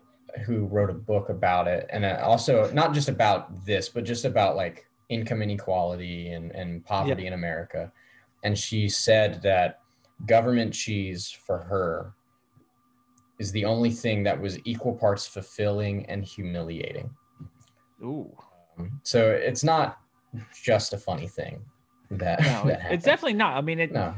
who wrote a book about it and uh, also not just about this but just about like income inequality and, and poverty in america. And she said that government cheese for her is the only thing that was equal parts fulfilling and humiliating Ooh. um, so it's not just a funny thing that, No, that it's definitely not. I mean, it no.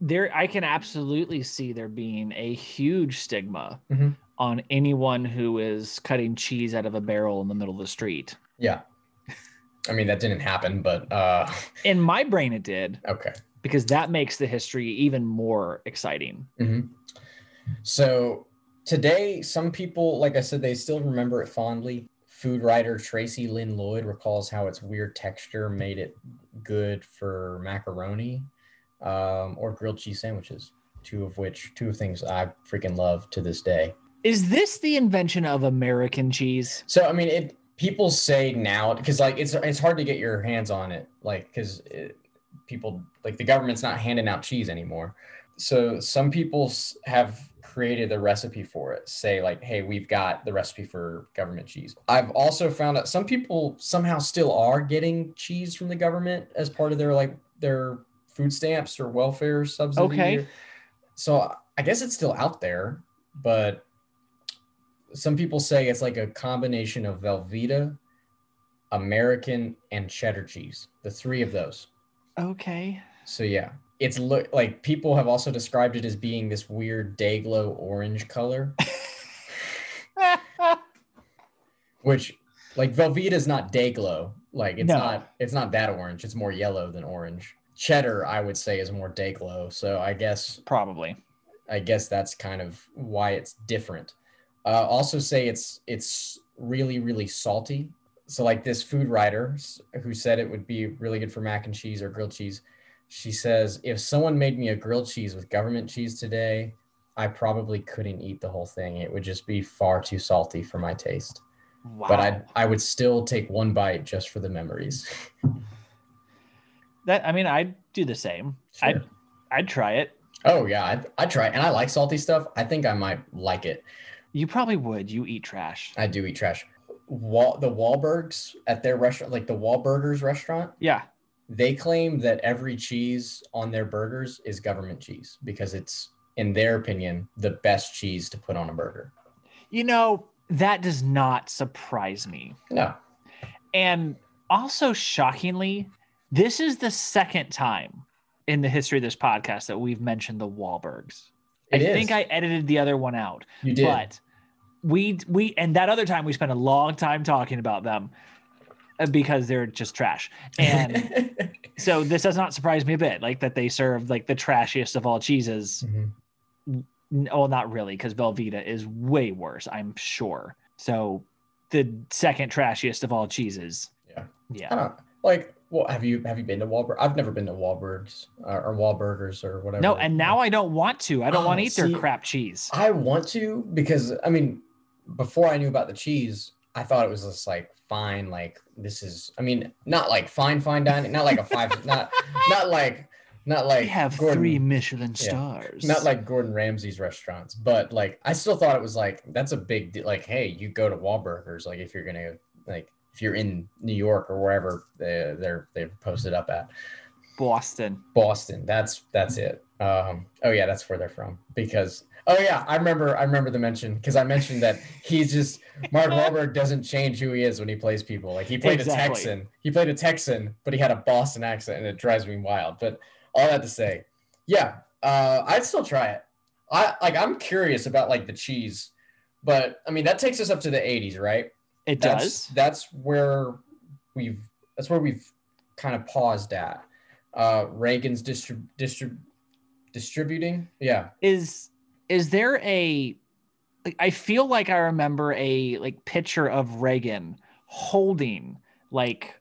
there. I can absolutely see there being a huge stigma Mhm. on anyone who is cutting cheese out of a barrel in the middle of the street. Yeah. I mean, that didn't happen, but uh, In my brain, it did okay. because that makes the history even more exciting. hmm So today, some people, like I said, they still remember it fondly. Food writer Tracy Lynn Lloyd recalls how its weird texture made it good for macaroni um, or grilled cheese sandwiches, two of which, two things I freaking love to this day. Is this the invention of American cheese? So I mean, it people say now because like it's it's hard to get your hands on it like because people like the government's not handing out cheese anymore so some people have created a recipe for it say like hey we've got the recipe for government cheese i've also found out some people somehow still are getting cheese from the government as part of their like their food stamps or welfare subsidy Okay. so i guess it's still out there but some people say it's like a combination of Velveeta, American, and cheddar cheese. The three of those. Okay. So yeah, it's look like people have also described it as being this weird day glow orange color, which like Velveeta is not day glow. Like it's No. not it's not that orange. It's more yellow than orange. Cheddar, I would say, is more day glow. So I guess Probably. I guess that's kind of why it's different. Uh, also say it's it's really really salty. So like this food writer who said it would be really good for mac and cheese or grilled cheese, she says if someone made me a grilled cheese with government cheese today, I probably couldn't eat the whole thing. It would just be far too salty for my taste. Wow. But I I would still take one bite just for the memories. that I mean, I'd do the same. I'd I'd try it. Oh yeah, I I try it. and I like salty stuff. I think I might like it. You probably would. You eat trash. I do eat trash. Wal- the Wahlbergs at their restaurant, like the Wahlburgers restaurant, Yeah. They claim that every cheese on their burgers is government cheese because it's, in their opinion, the best cheese to put on a burger. You know, that does not surprise me. No, And also shockingly, this is the second time in the history of this podcast that we've mentioned the Wahlbergs. It I is. think I edited the other one out. you did. But we we and that other time we spent a long time talking about them because they're just trash. And so this does not surprise me a bit, like that they serve like the trashiest of all cheeses. Mhm. Well, not really, because Velveeta is way worse, I'm sure. So the second trashiest of all cheeses. Yeah. Yeah. I don't like. Well, have you have you been to Wahlberg? I've never been to Wahlbergs or, or Wahlburgers or whatever. No, and now I don't want to. I don't want Oh, to eat their crap cheese. I want to because I mean, before I knew about the cheese, I thought it was just like fine, like this is. I mean, not like fine, fine dining, not like a five, not not like not like we have Gordon- three Michelin Yeah. stars. not like Gordon Ramsay's restaurants, but like I still thought it was like that's a big deal. Like, hey, you go to Wahlburgers, like if you're gonna like if you're in New York or wherever they, they're they're posted up at Boston. Boston. That's that's it. Um, oh yeah, that's where they're from. Because oh yeah, I remember I remember the mention because I mentioned that he's just Mark Wahlberg doesn't change who he is when he plays people. Like he played Exactly. a Texan, he played a Texan, but he had a Boston accent, and it drives me wild. But all that to say, yeah, uh, I'd still try it. I like I'm curious about like the cheese, but I mean that takes us up to the 80s, right? It that's, does. That's where we've that's where we've kind of paused at. Uh, Reagan's distrib- distrib- distributing. Yeah. is is there a like, I feel like I remember a like picture of Reagan holding like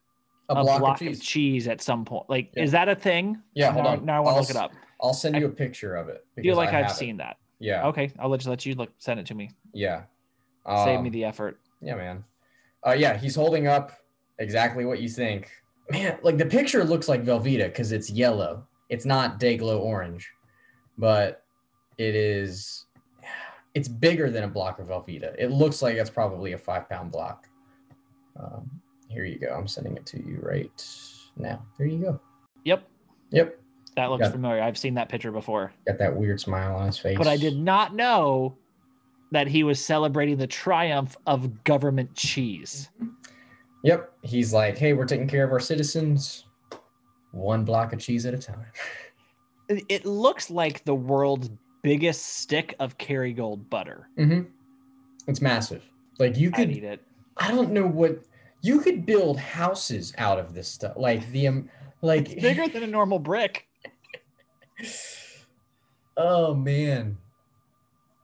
A, a, block, block, of of, cheese. cheese. at some point. Like, Yeah. is that a thing? Yeah, hold now, on. Now I want to I'll look it up. I'll send you a picture of it. I feel like I I've have it. seen that. Yeah. Okay, I'll let you let you look send it to me. Yeah. Save me Um, the effort. Yeah, man. Uh, yeah, he's holding up exactly what you think. Man, like the picture looks like Velveeta because it's yellow. It's not day glow orange, but it is. It's bigger than a block of Velveeta. It looks like it's probably a five pound block. Um, here you go. I'm sending it to you right now. There you go. Yep, Yep. that looks Yeah. familiar. I've seen that picture before, Got that weird smile on his face. but I did not know that he was celebrating the triumph of government cheese. Yep. He's like, hey, we're taking care of our citizens, one block of cheese at a time. It- looks like the world's biggest stick of Kerrygold butter. hmm It's massive. Like you I'd could, eat it. I don't know what you could build houses out of this stuff. Like the um, like It's bigger than a normal brick. oh man,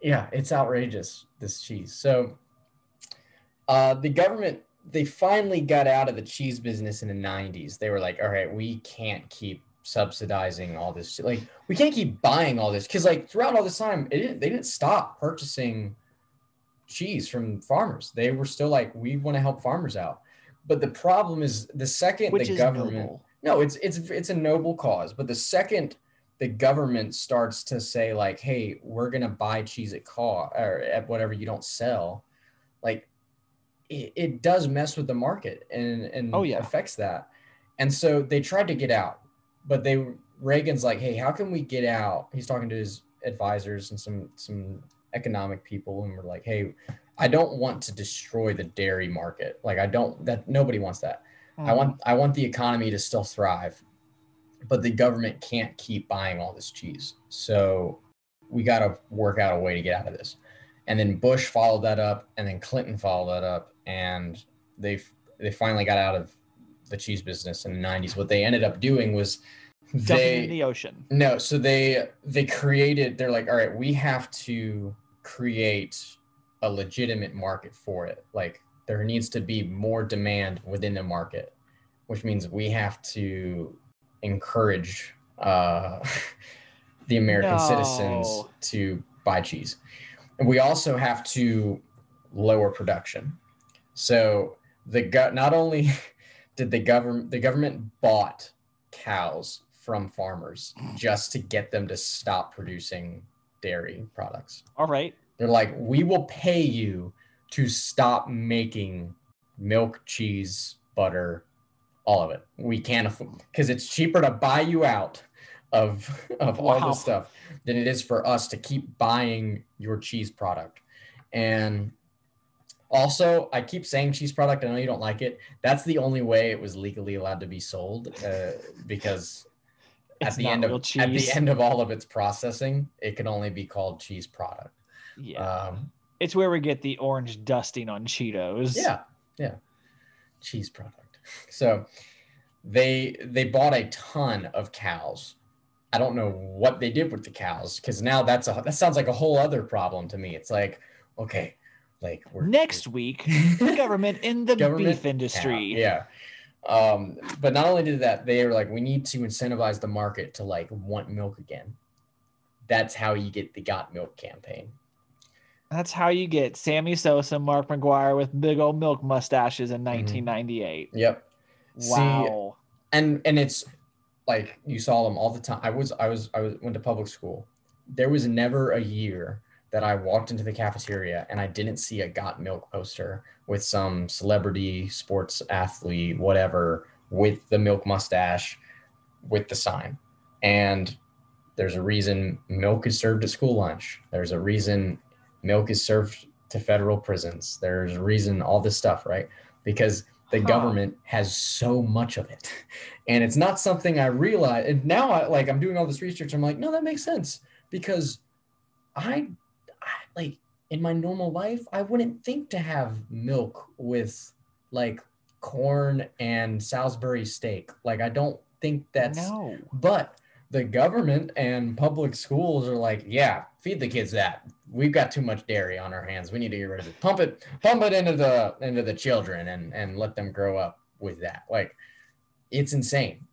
yeah, it's outrageous. This cheese. So, uh, the government they finally got out of the cheese business in the '90s. They were like, all right, we can't keep subsidizing all this. Like, we can't keep buying all this because like throughout all this time, it didn't, they didn't stop purchasing cheese from farmers. They were still like, we want to help farmers out. But the problem is the second Which the government noble. no, it's it's it's a noble cause, but the second the government starts to say like, "Hey, we're gonna buy cheese at cost or at whatever you don't sell," like it, it does mess with the market and and Oh, yeah. affects that. And so they tried to get out, but they Reagan's like, "Hey, how can we get out?" He's talking to his advisors and some some economic people, and we're like, "Hey, I don't want to destroy the dairy market. Like, I don't that nobody wants that." Mm. I want I want the economy to still thrive, but the government can't keep buying all this cheese. So we got to work out a way to get out of this. And then Bush followed that up, and then Clinton followed that up, and they they finally got out of the cheese business in the '90s. What they ended up doing was dumping they in the ocean. no, so they they created. They're like, all right, we have to create a legitimate market for it. Like there needs to be more demand within the market, which means we have to encourage uh, the American citizens to buy cheese, and we also have to lower production. So the gut not only did the government the government bought cows from farmers just to get them to stop producing dairy products. All right. They're like, we will pay you to stop making milk, cheese, butter, all of it. We can't afford because it's cheaper to buy you out of of all this stuff than it is for us to keep buying your cheese product. And also, I keep saying cheese product. I know you don't like it. That's the only way it was legally allowed to be sold uh, because at the end of real at the end of all of its processing, it can only be called cheese product. Yeah. Um, it's where we get the orange dusting on Cheetos. yeah, yeah, cheese product. So they they bought a ton of cows. I don't know what they did with the cows because now that's a that sounds like a whole other problem to me. It's like okay, like we're Next week, the government in the Government beef industry. Yeah. Um, but not only did that, they were like, we need to incentivize the market to like want milk again. That's how you get the Got Milk campaign. That's how you get Sammy Sosa, Mark McGwire with big old milk mustaches Mm-hmm. in 1998. Yep. See, Wow. and and it's like you saw them all the time. I was I was I was went to public school. There was never a year that I walked into the cafeteria and I didn't see a Got Milk poster with some celebrity sports athlete, whatever, with the milk mustache, with the sign. And there's a reason milk is served at school lunch. There's a reason milk is served to federal prisons. There's a reason all this stuff, right? Because the Huh. government has so much of it. And it's not something I realize. And now I like I'm doing all this research. I'm like, no, that makes sense. Because I, I like in my normal life, I wouldn't think to have milk with like corn and Salisbury steak. Like I don't think that's no. but the government and public schools are like, yeah, feed the kids that. We've got too much dairy on our hands. We need to get rid of it. Pump it, pump it into the into the children and and let them grow up with that. Like, it's insane.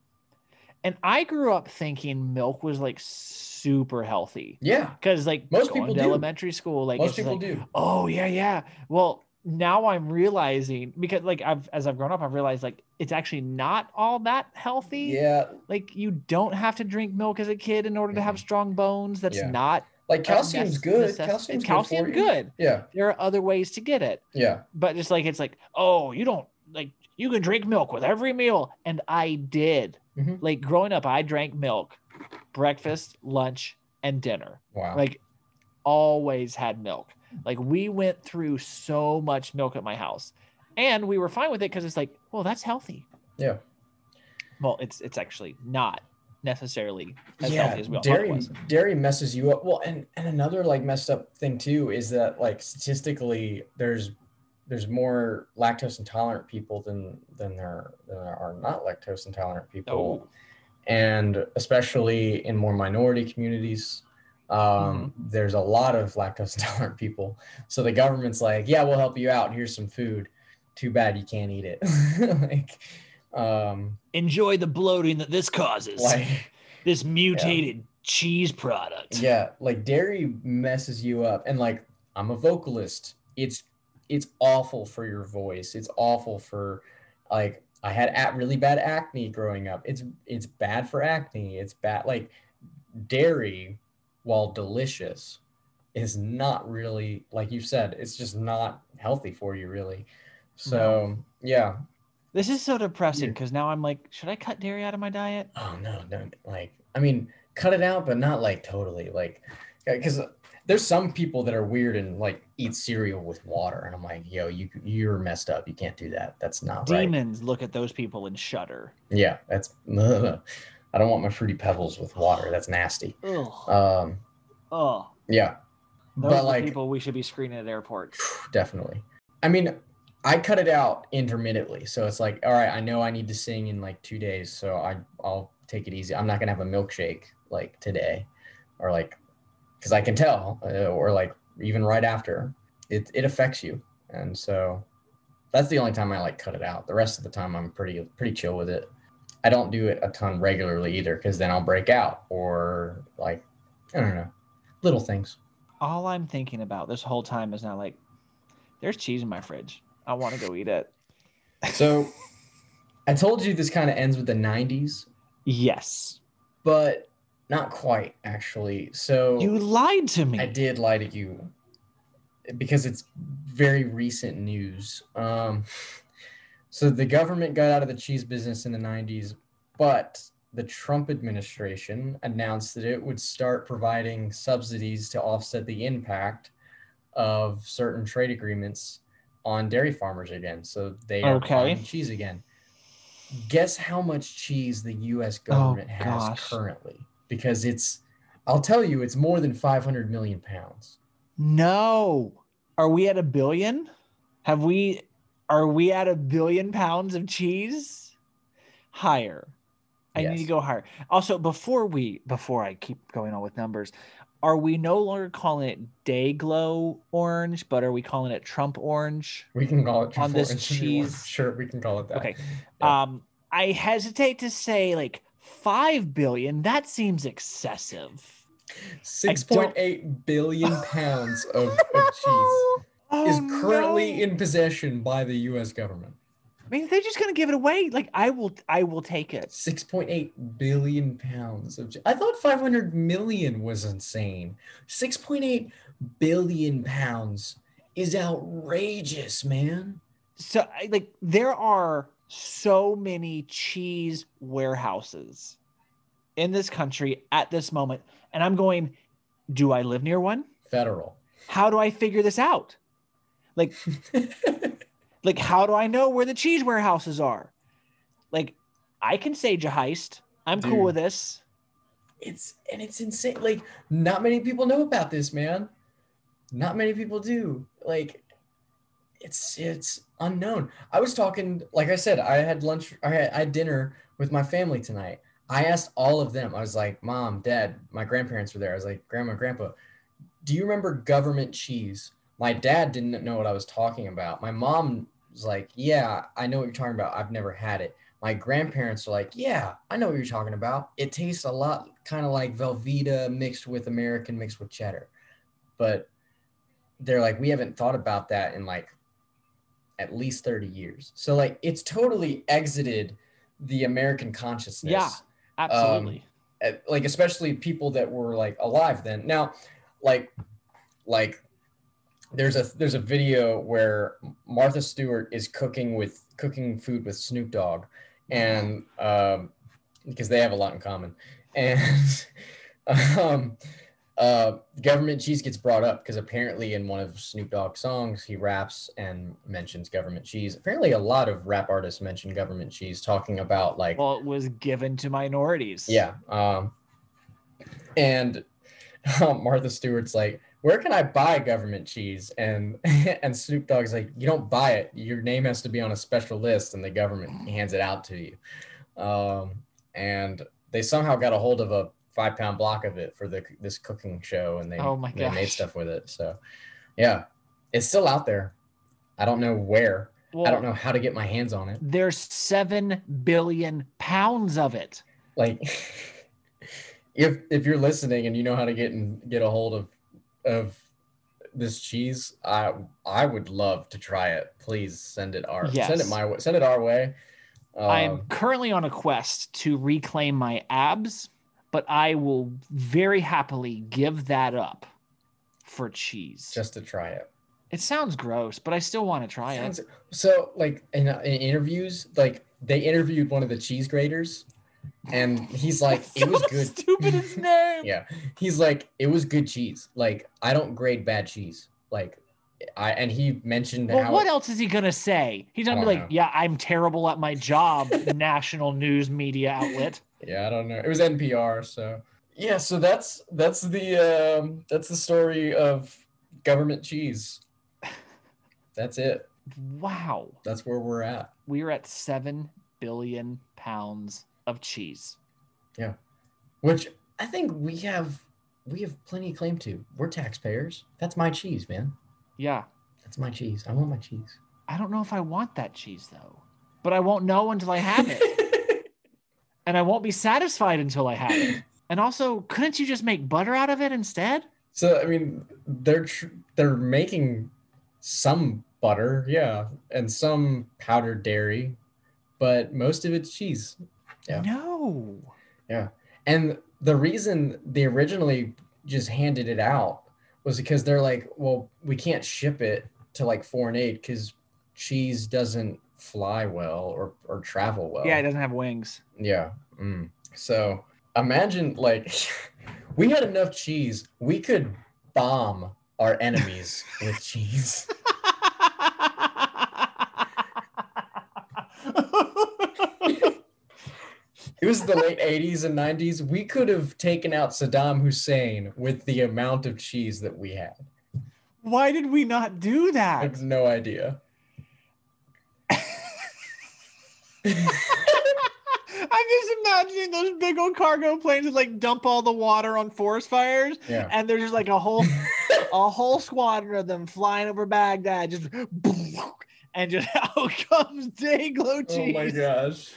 And I grew up thinking milk was like super healthy Yeah, because like Most going people to do. elementary school, like most people like, do. oh yeah, yeah. Well, now I'm realizing because like I've as I've grown up, I've realized like it's actually not all that healthy. Yeah, Like you don't have to drink milk as a kid in order to have Mhm. strong bones. That's Yeah. not like calcium's good. necess- Calcium's calcium good. good. Yeah, There are other ways to get it, yeah, but just like it's like, oh, you don't like you can drink milk with every meal, and I did. Mhm. Like growing up, I drank milk, breakfast, lunch, and dinner. wow. Like always had milk. Like we went through so much milk at my house, and we were fine with it because it's like, well, that's healthy. yeah, Well, it's it's actually not necessarily as yeah. healthy as we all Dairy dairy messes you up. Well, and and another like messed up thing too is that like statistically, there's there's more lactose intolerant people than than there than there are not lactose intolerant people. Oh, and especially in more minority communities um, there's a lot of lactose intolerant people. So the government's like yeah we'll help you out. Here's some food. Too bad you can't eat it. Like um enjoy the bloating that this causes. like this mutated cheese product. yeah like dairy messes you up. And like i'm a vocalist. It's it's awful for your voice. It's awful for like I had at really bad acne growing up. It's it's bad for acne. It's bad like dairy while delicious is not really like you said, it's just not healthy for you really. So, yeah. This is so depressing because now I'm like, should I cut dairy out of my diet? Oh no, no, like I mean, cut it out, but not like totally. Like, because there's some people that are weird and like eat cereal with water, and I'm like, yo, you you're messed up. You can't do that. That's not right. Demons look at those people and shudder. Yeah, that's. I don't want my fruity pebbles with water. That's nasty. Ugh. Um, Ugh. yeah, Those but like people we should be screening at airports. definitely. I mean, I cut it out intermittently, so it's like, all right, I know I need to sing in like two days, so I I'll take it easy. I'm not gonna have a milkshake like today, or like, because I can tell, uh, or like even right after, it it affects you, and so that's the only time I like cut it out. The rest of the time, I'm pretty pretty chill with it. I don't do it a ton regularly either, because then I'll break out, or like, I don't know, little things. All I'm thinking about this whole time is now like, there's cheese in my fridge. I want to go eat it. So I told you this kind of ends with the 90s, Yes. but not quite actually. So You lied to me. I did lie to you because it's very recent news. Um, so the government got out of the cheese business in the 90s, but the Trump administration announced that it would start providing subsidies to offset the impact of certain trade agreements on dairy farmers again. So they are Okay. buying cheese again. Guess how much cheese the US government has Oh, gosh. currently? Because it's I'll tell you, it's more than 500 million pounds. No. Are we at a billion? Have we are we at a billion pounds of cheese? Higher. I need to go higher. Also, before we before I keep going on with numbers, are we no longer calling it day glow orange, but are we calling it Trump orange? We can call it Trump On this Trump if you want. cheese- Sure, we can call it that. Okay. Yeah. Um, I hesitate to say like five billion. That seems excessive. Six point eight billion pounds of, of cheese oh, is Oh, currently no. in possession by the US government. I mean, they're just gonna give it away. Like I will, I will take it. 6.8 billion pounds of I thought 500 million was insane. 6.8 billion pounds is outrageous, man. So, like, there are so many cheese warehouses in this country at this moment, and I'm going. Do I live near one? Federal. How do I figure this out? Like, like how do I know where the cheese warehouses are? Like, I can sage a heist. I'm cool with this. it's and it's insane. Like not many people know about this, man. Not many people do. Like it's it's unknown. I was talking, like I said, I had lunch, I had, I had dinner with my family tonight. I asked all of them. I was like, "Mom, Dad, my grandparents were there." I was like, "Grandma, Grandpa, do you remember government cheese?" My dad didn't know what I was talking about. My mom was like, "Yeah, I know what you're talking about. I've never had it." My grandparents are like, "Yeah, I know what you're talking about. It tastes a lot kind of like Velveeta mixed with American mixed with cheddar." But they're like, "We haven't thought about that in like at least 30 years." So like it's totally exited the American consciousness. Yeah. Absolutely. uh, like especially people that were like alive then now like like there's a there's a video where martha stewart is cooking with cooking food with snoop dogg and um because they have a lot in common and um uh government cheese gets brought up because apparently in one of snoop dogg's songs he raps and mentions government cheese apparently a lot of rap artists mention government cheese talking about like well, it was given to minorities. yeah. Um, and um, Martha Stewart's like, where can I buy government cheese? And and Snoop Dogg's like, you don't buy it. Your name has to be on a special list, and the government hands it out to you. Um, and they somehow got a hold of a five pound block of it for the this cooking show, and they Oh my they made stuff with it. So, yeah, it's still out there. I don't know where. Well, I don't know how to get my hands on it. There's seven billion pounds of it. like if if you're listening and you know how to get and get a hold of of this cheese, I I would love to try it. Please send it our send it my way. Send it our way. Um, currently on a quest to reclaim my abs, but I will very happily give that up for cheese. just to try it. it sounds gross, but I still want to try it. Sounds- So like in, in interviews, like they interviewed one of the cheese graders, and he's like, "It was good." Stupidest name. Yeah, he's like, "It was good cheese." Like I don't grade bad cheese. Like I and he mentioned Well, how what else is he gonna say? He's gonna be like, know. "Yeah, I'm terrible at my job." national news media outlet. Yeah, I don't know. It was NPR, so yeah. So that's that's the um, that's the story of government cheese. That's it. Wow, That's where we're at. we are at seven billion pounds of cheese. Yeah, which I think we have we have plenty of claim to. We're taxpayers. That's my cheese, man. Yeah, That's my cheese. I want my cheese. I don't know if I want that cheese though, but I won't know until I have it, and I won't be satisfied until I have it. And also, couldn't you just make butter out of it instead? so I mean, they're tr- they're making some butter, yeah, and some powdered dairy, but most of it's cheese. Yeah. No. Yeah. And the reason they originally just handed it out was because they're like, well, we can't ship it to like foreign aid because cheese doesn't fly well or, or travel well. Yeah, it doesn't have wings. Yeah. Mm. So imagine like we had enough cheese, we could bomb our enemies with cheese. It was the late 80s and 90s. We could have taken out Saddam Hussein with the amount of cheese that we had. Why did we not do that? I have no idea. I'm just imagining those big old cargo planes that like dump all the water on forest fires, Yeah. and there's just like a whole a whole squadron of them flying over Baghdad, just and just out comes Dayglow Oh cheese. Oh my gosh.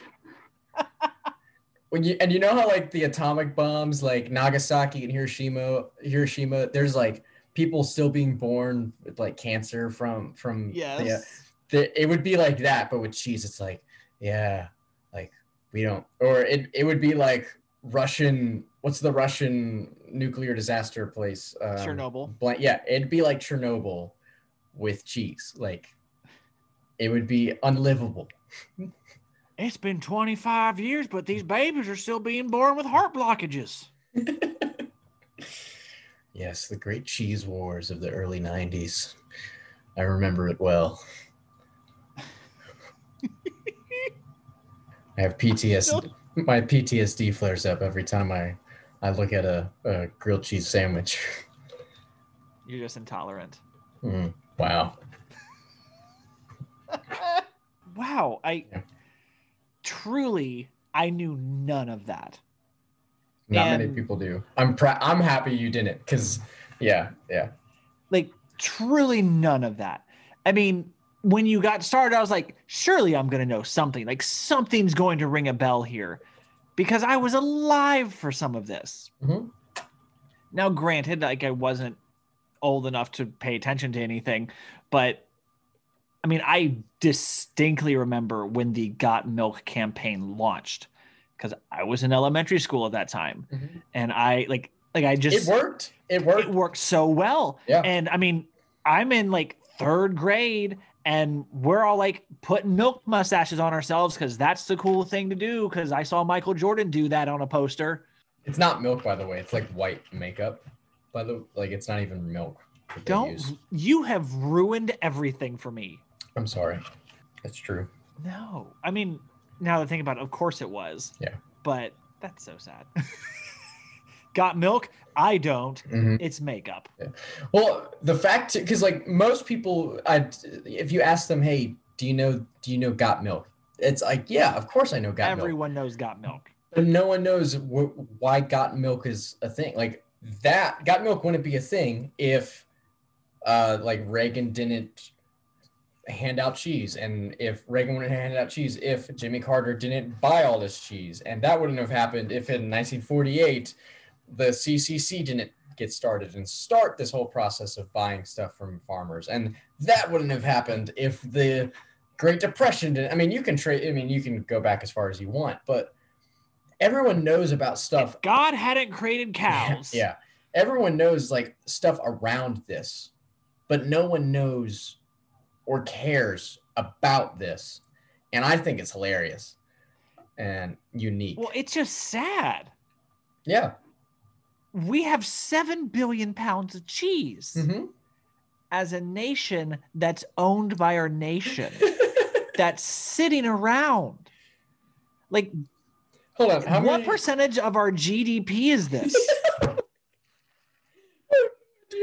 When you and you know how like the atomic bombs like Nagasaki and Hiroshima Hiroshima there's like people still being born with like cancer from from the, it would be like that but with cheese it's like yeah like we don't or it, it would be like Russian what's the Russian nuclear disaster place? Um, Chernobyl. blank yeah it'd be like Chernobyl with cheese like it would be unlivable It's been 25 years, but these babies are still being born with heart blockages. Yes, the great cheese wars of the early 90s. I remember it well. I have PTSD. My PTSD flares up every time I, I look at a, a grilled cheese sandwich. You're just intolerant. Mm, wow. wow, I Yeah. Truly I knew none of that. Not many people do. I'm pr- I'm happy you didn't because, yeah, yeah. Like truly none of that. I mean, when you got started, I was like, surely I'm gonna know something. Like something's going to ring a bell here, because I was alive for some of this. Mhm. Now, granted, like I wasn't old enough to pay attention to anything, but I mean, I distinctly remember when the Got Milk campaign launched because I was in elementary school at that time, Mhm. and I like like I just It worked. It worked. it worked so well. Yeah. And I mean, I'm in like third grade and we're all like putting milk mustaches on ourselves because that's the cool thing to do. Because I saw Michael Jordan do that on a poster. It's not milk, by the way. It's like white makeup. By the like, it's not even milk. Don't you have ruined everything for me? I'm sorry. That's true. No. I mean, now that I think about it, of course it was. Yeah. But that's so sad. Got milk? I don't. Mhm. It's makeup. Well, the fact because like most people, I if you ask them, hey, do you know do you know Got Milk? It's like, yeah, of course I know Got Milk, Everyone knows got milk. but no one knows wh- why Got Milk is a thing. Like that, Got Milk wouldn't be a thing if, uh, like Reagan didn't hand out cheese, and if Reagan wouldn't hand out cheese, if Jimmy Carter didn't buy all this cheese, and that wouldn't have happened if in 1948 the CCC didn't get started and start this whole process of buying stuff from farmers. And that wouldn't have happened if the Great Depression didn't. I mean, you can trade. I mean, you can go back as far as you want, but everyone knows about stuff. If God hadn't created cows. yeah, everyone knows like stuff around this, but no one knows or cares about this, and I think it's hilarious and unique. Well, it's just sad. Yeah. We have 7 billion pounds of cheese Mm-hmm. as a nation that's owned by our nation, that's sitting around. Like, Hold on. How what many? percentage of our GDP is this?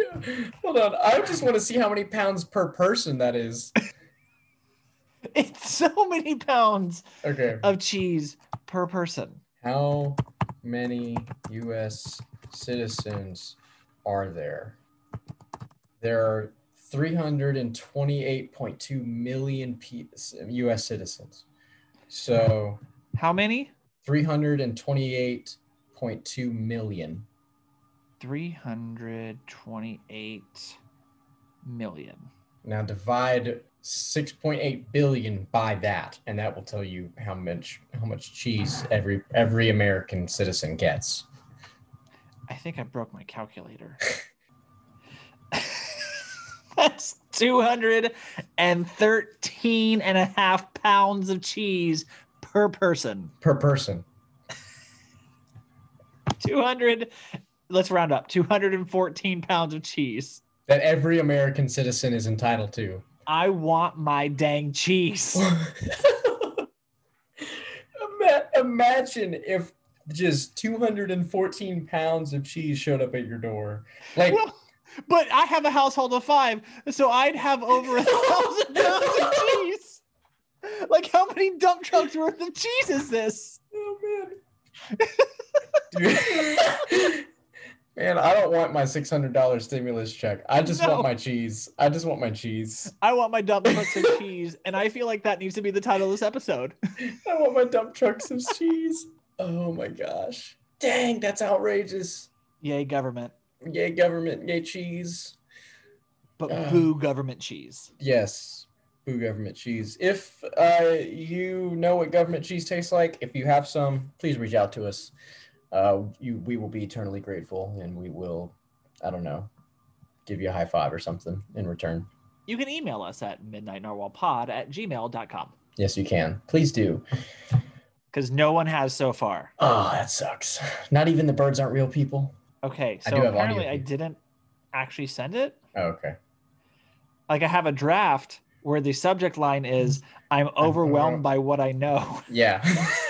Hold on. I just want to see how many pounds per person that is. it's so many pounds Okay. of cheese per person. How many U.S. citizens are there? There are 328.2 million P- U.S. citizens. So How many? 328.2 million. 328 million. Now divide 6.8 billion by that, and that will tell you how much how much cheese every every American citizen gets. I think I broke my calculator. That's 213 and a half pounds of cheese per person. Per person. 200, let's round up 214 pounds of cheese. That every American citizen is entitled to. I want my dang cheese. Imagine if just 214 pounds of cheese showed up at your door. Like, Well, but I have a household of five, so I'd have over a thousand pounds of cheese. Like, how many dump trucks worth of cheese is this? oh man. Man, I don't want my $600 stimulus check. I just No. want my cheese. I just want my cheese. I want my dump trucks of cheese, and I feel like that needs to be the title of this episode. I want my dump trucks of cheese. Oh my gosh. Dang, that's outrageous. Yay, government. Yay, government. Yay, cheese. But Ugh. boo government cheese. Yes, boo government cheese. If uh, you know what government cheese tastes like, if you have some, please reach out to us. Uh, you, we will be eternally grateful, and we will, I don't know, give you a high five or something in return. You can email us at midnightnarwhalpod at gmail.com Yes, you can. Please do. because no one has so far. Oh, that sucks. Not even the birds aren't real people. Okay, so audio apparently I didn't actually send it. Oh, okay. Like I have a draft where the subject line is I'm overwhelmed by what I know. Yeah.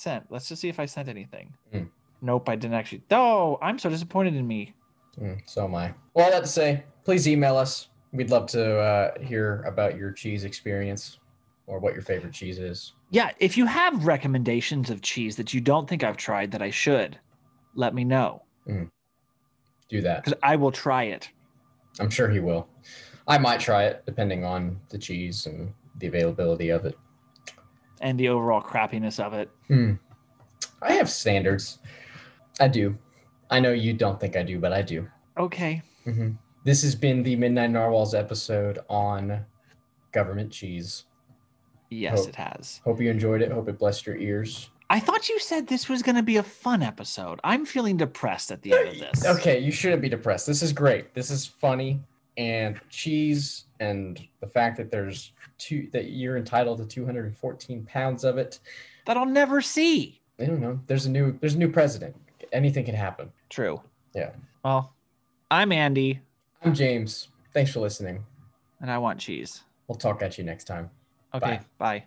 Sent. Let's just see if I sent anything. Hmm. Nope, I didn't actually. Oh, I'm so disappointed in me. Mm, so am I. Well, all that to say, please email us. We'd love to uh, hear about your cheese experience or what your favorite cheese is. Yeah, if you have recommendations of cheese that you don't think I've tried that I should, let me know Do that. because I will try it. I'm sure he will. I might try it depending on the cheese and the availability of it. And the overall crappiness of it. Hmm. I have standards. I do. I know you don't think I do, but I do. Okay. hmm This has been the Midnight Narwhals episode on government cheese. Yes, Oh. it has. Hope you enjoyed it. Hope it blessed your ears. I thought you said this was going to be a fun episode. I'm feeling depressed at the end of this. Okay, you shouldn't be depressed. This is great. This is funny and cheese and the fact that there's two that you're entitled to 214 pounds of it. That I'll never see. I don't know. There's a new there's a new president. Anything can happen. True. Yeah. Well, I'm Andy, I'm James. Thanks for listening. and I want cheese. We'll talk at you next time. Okay. Bye. bye.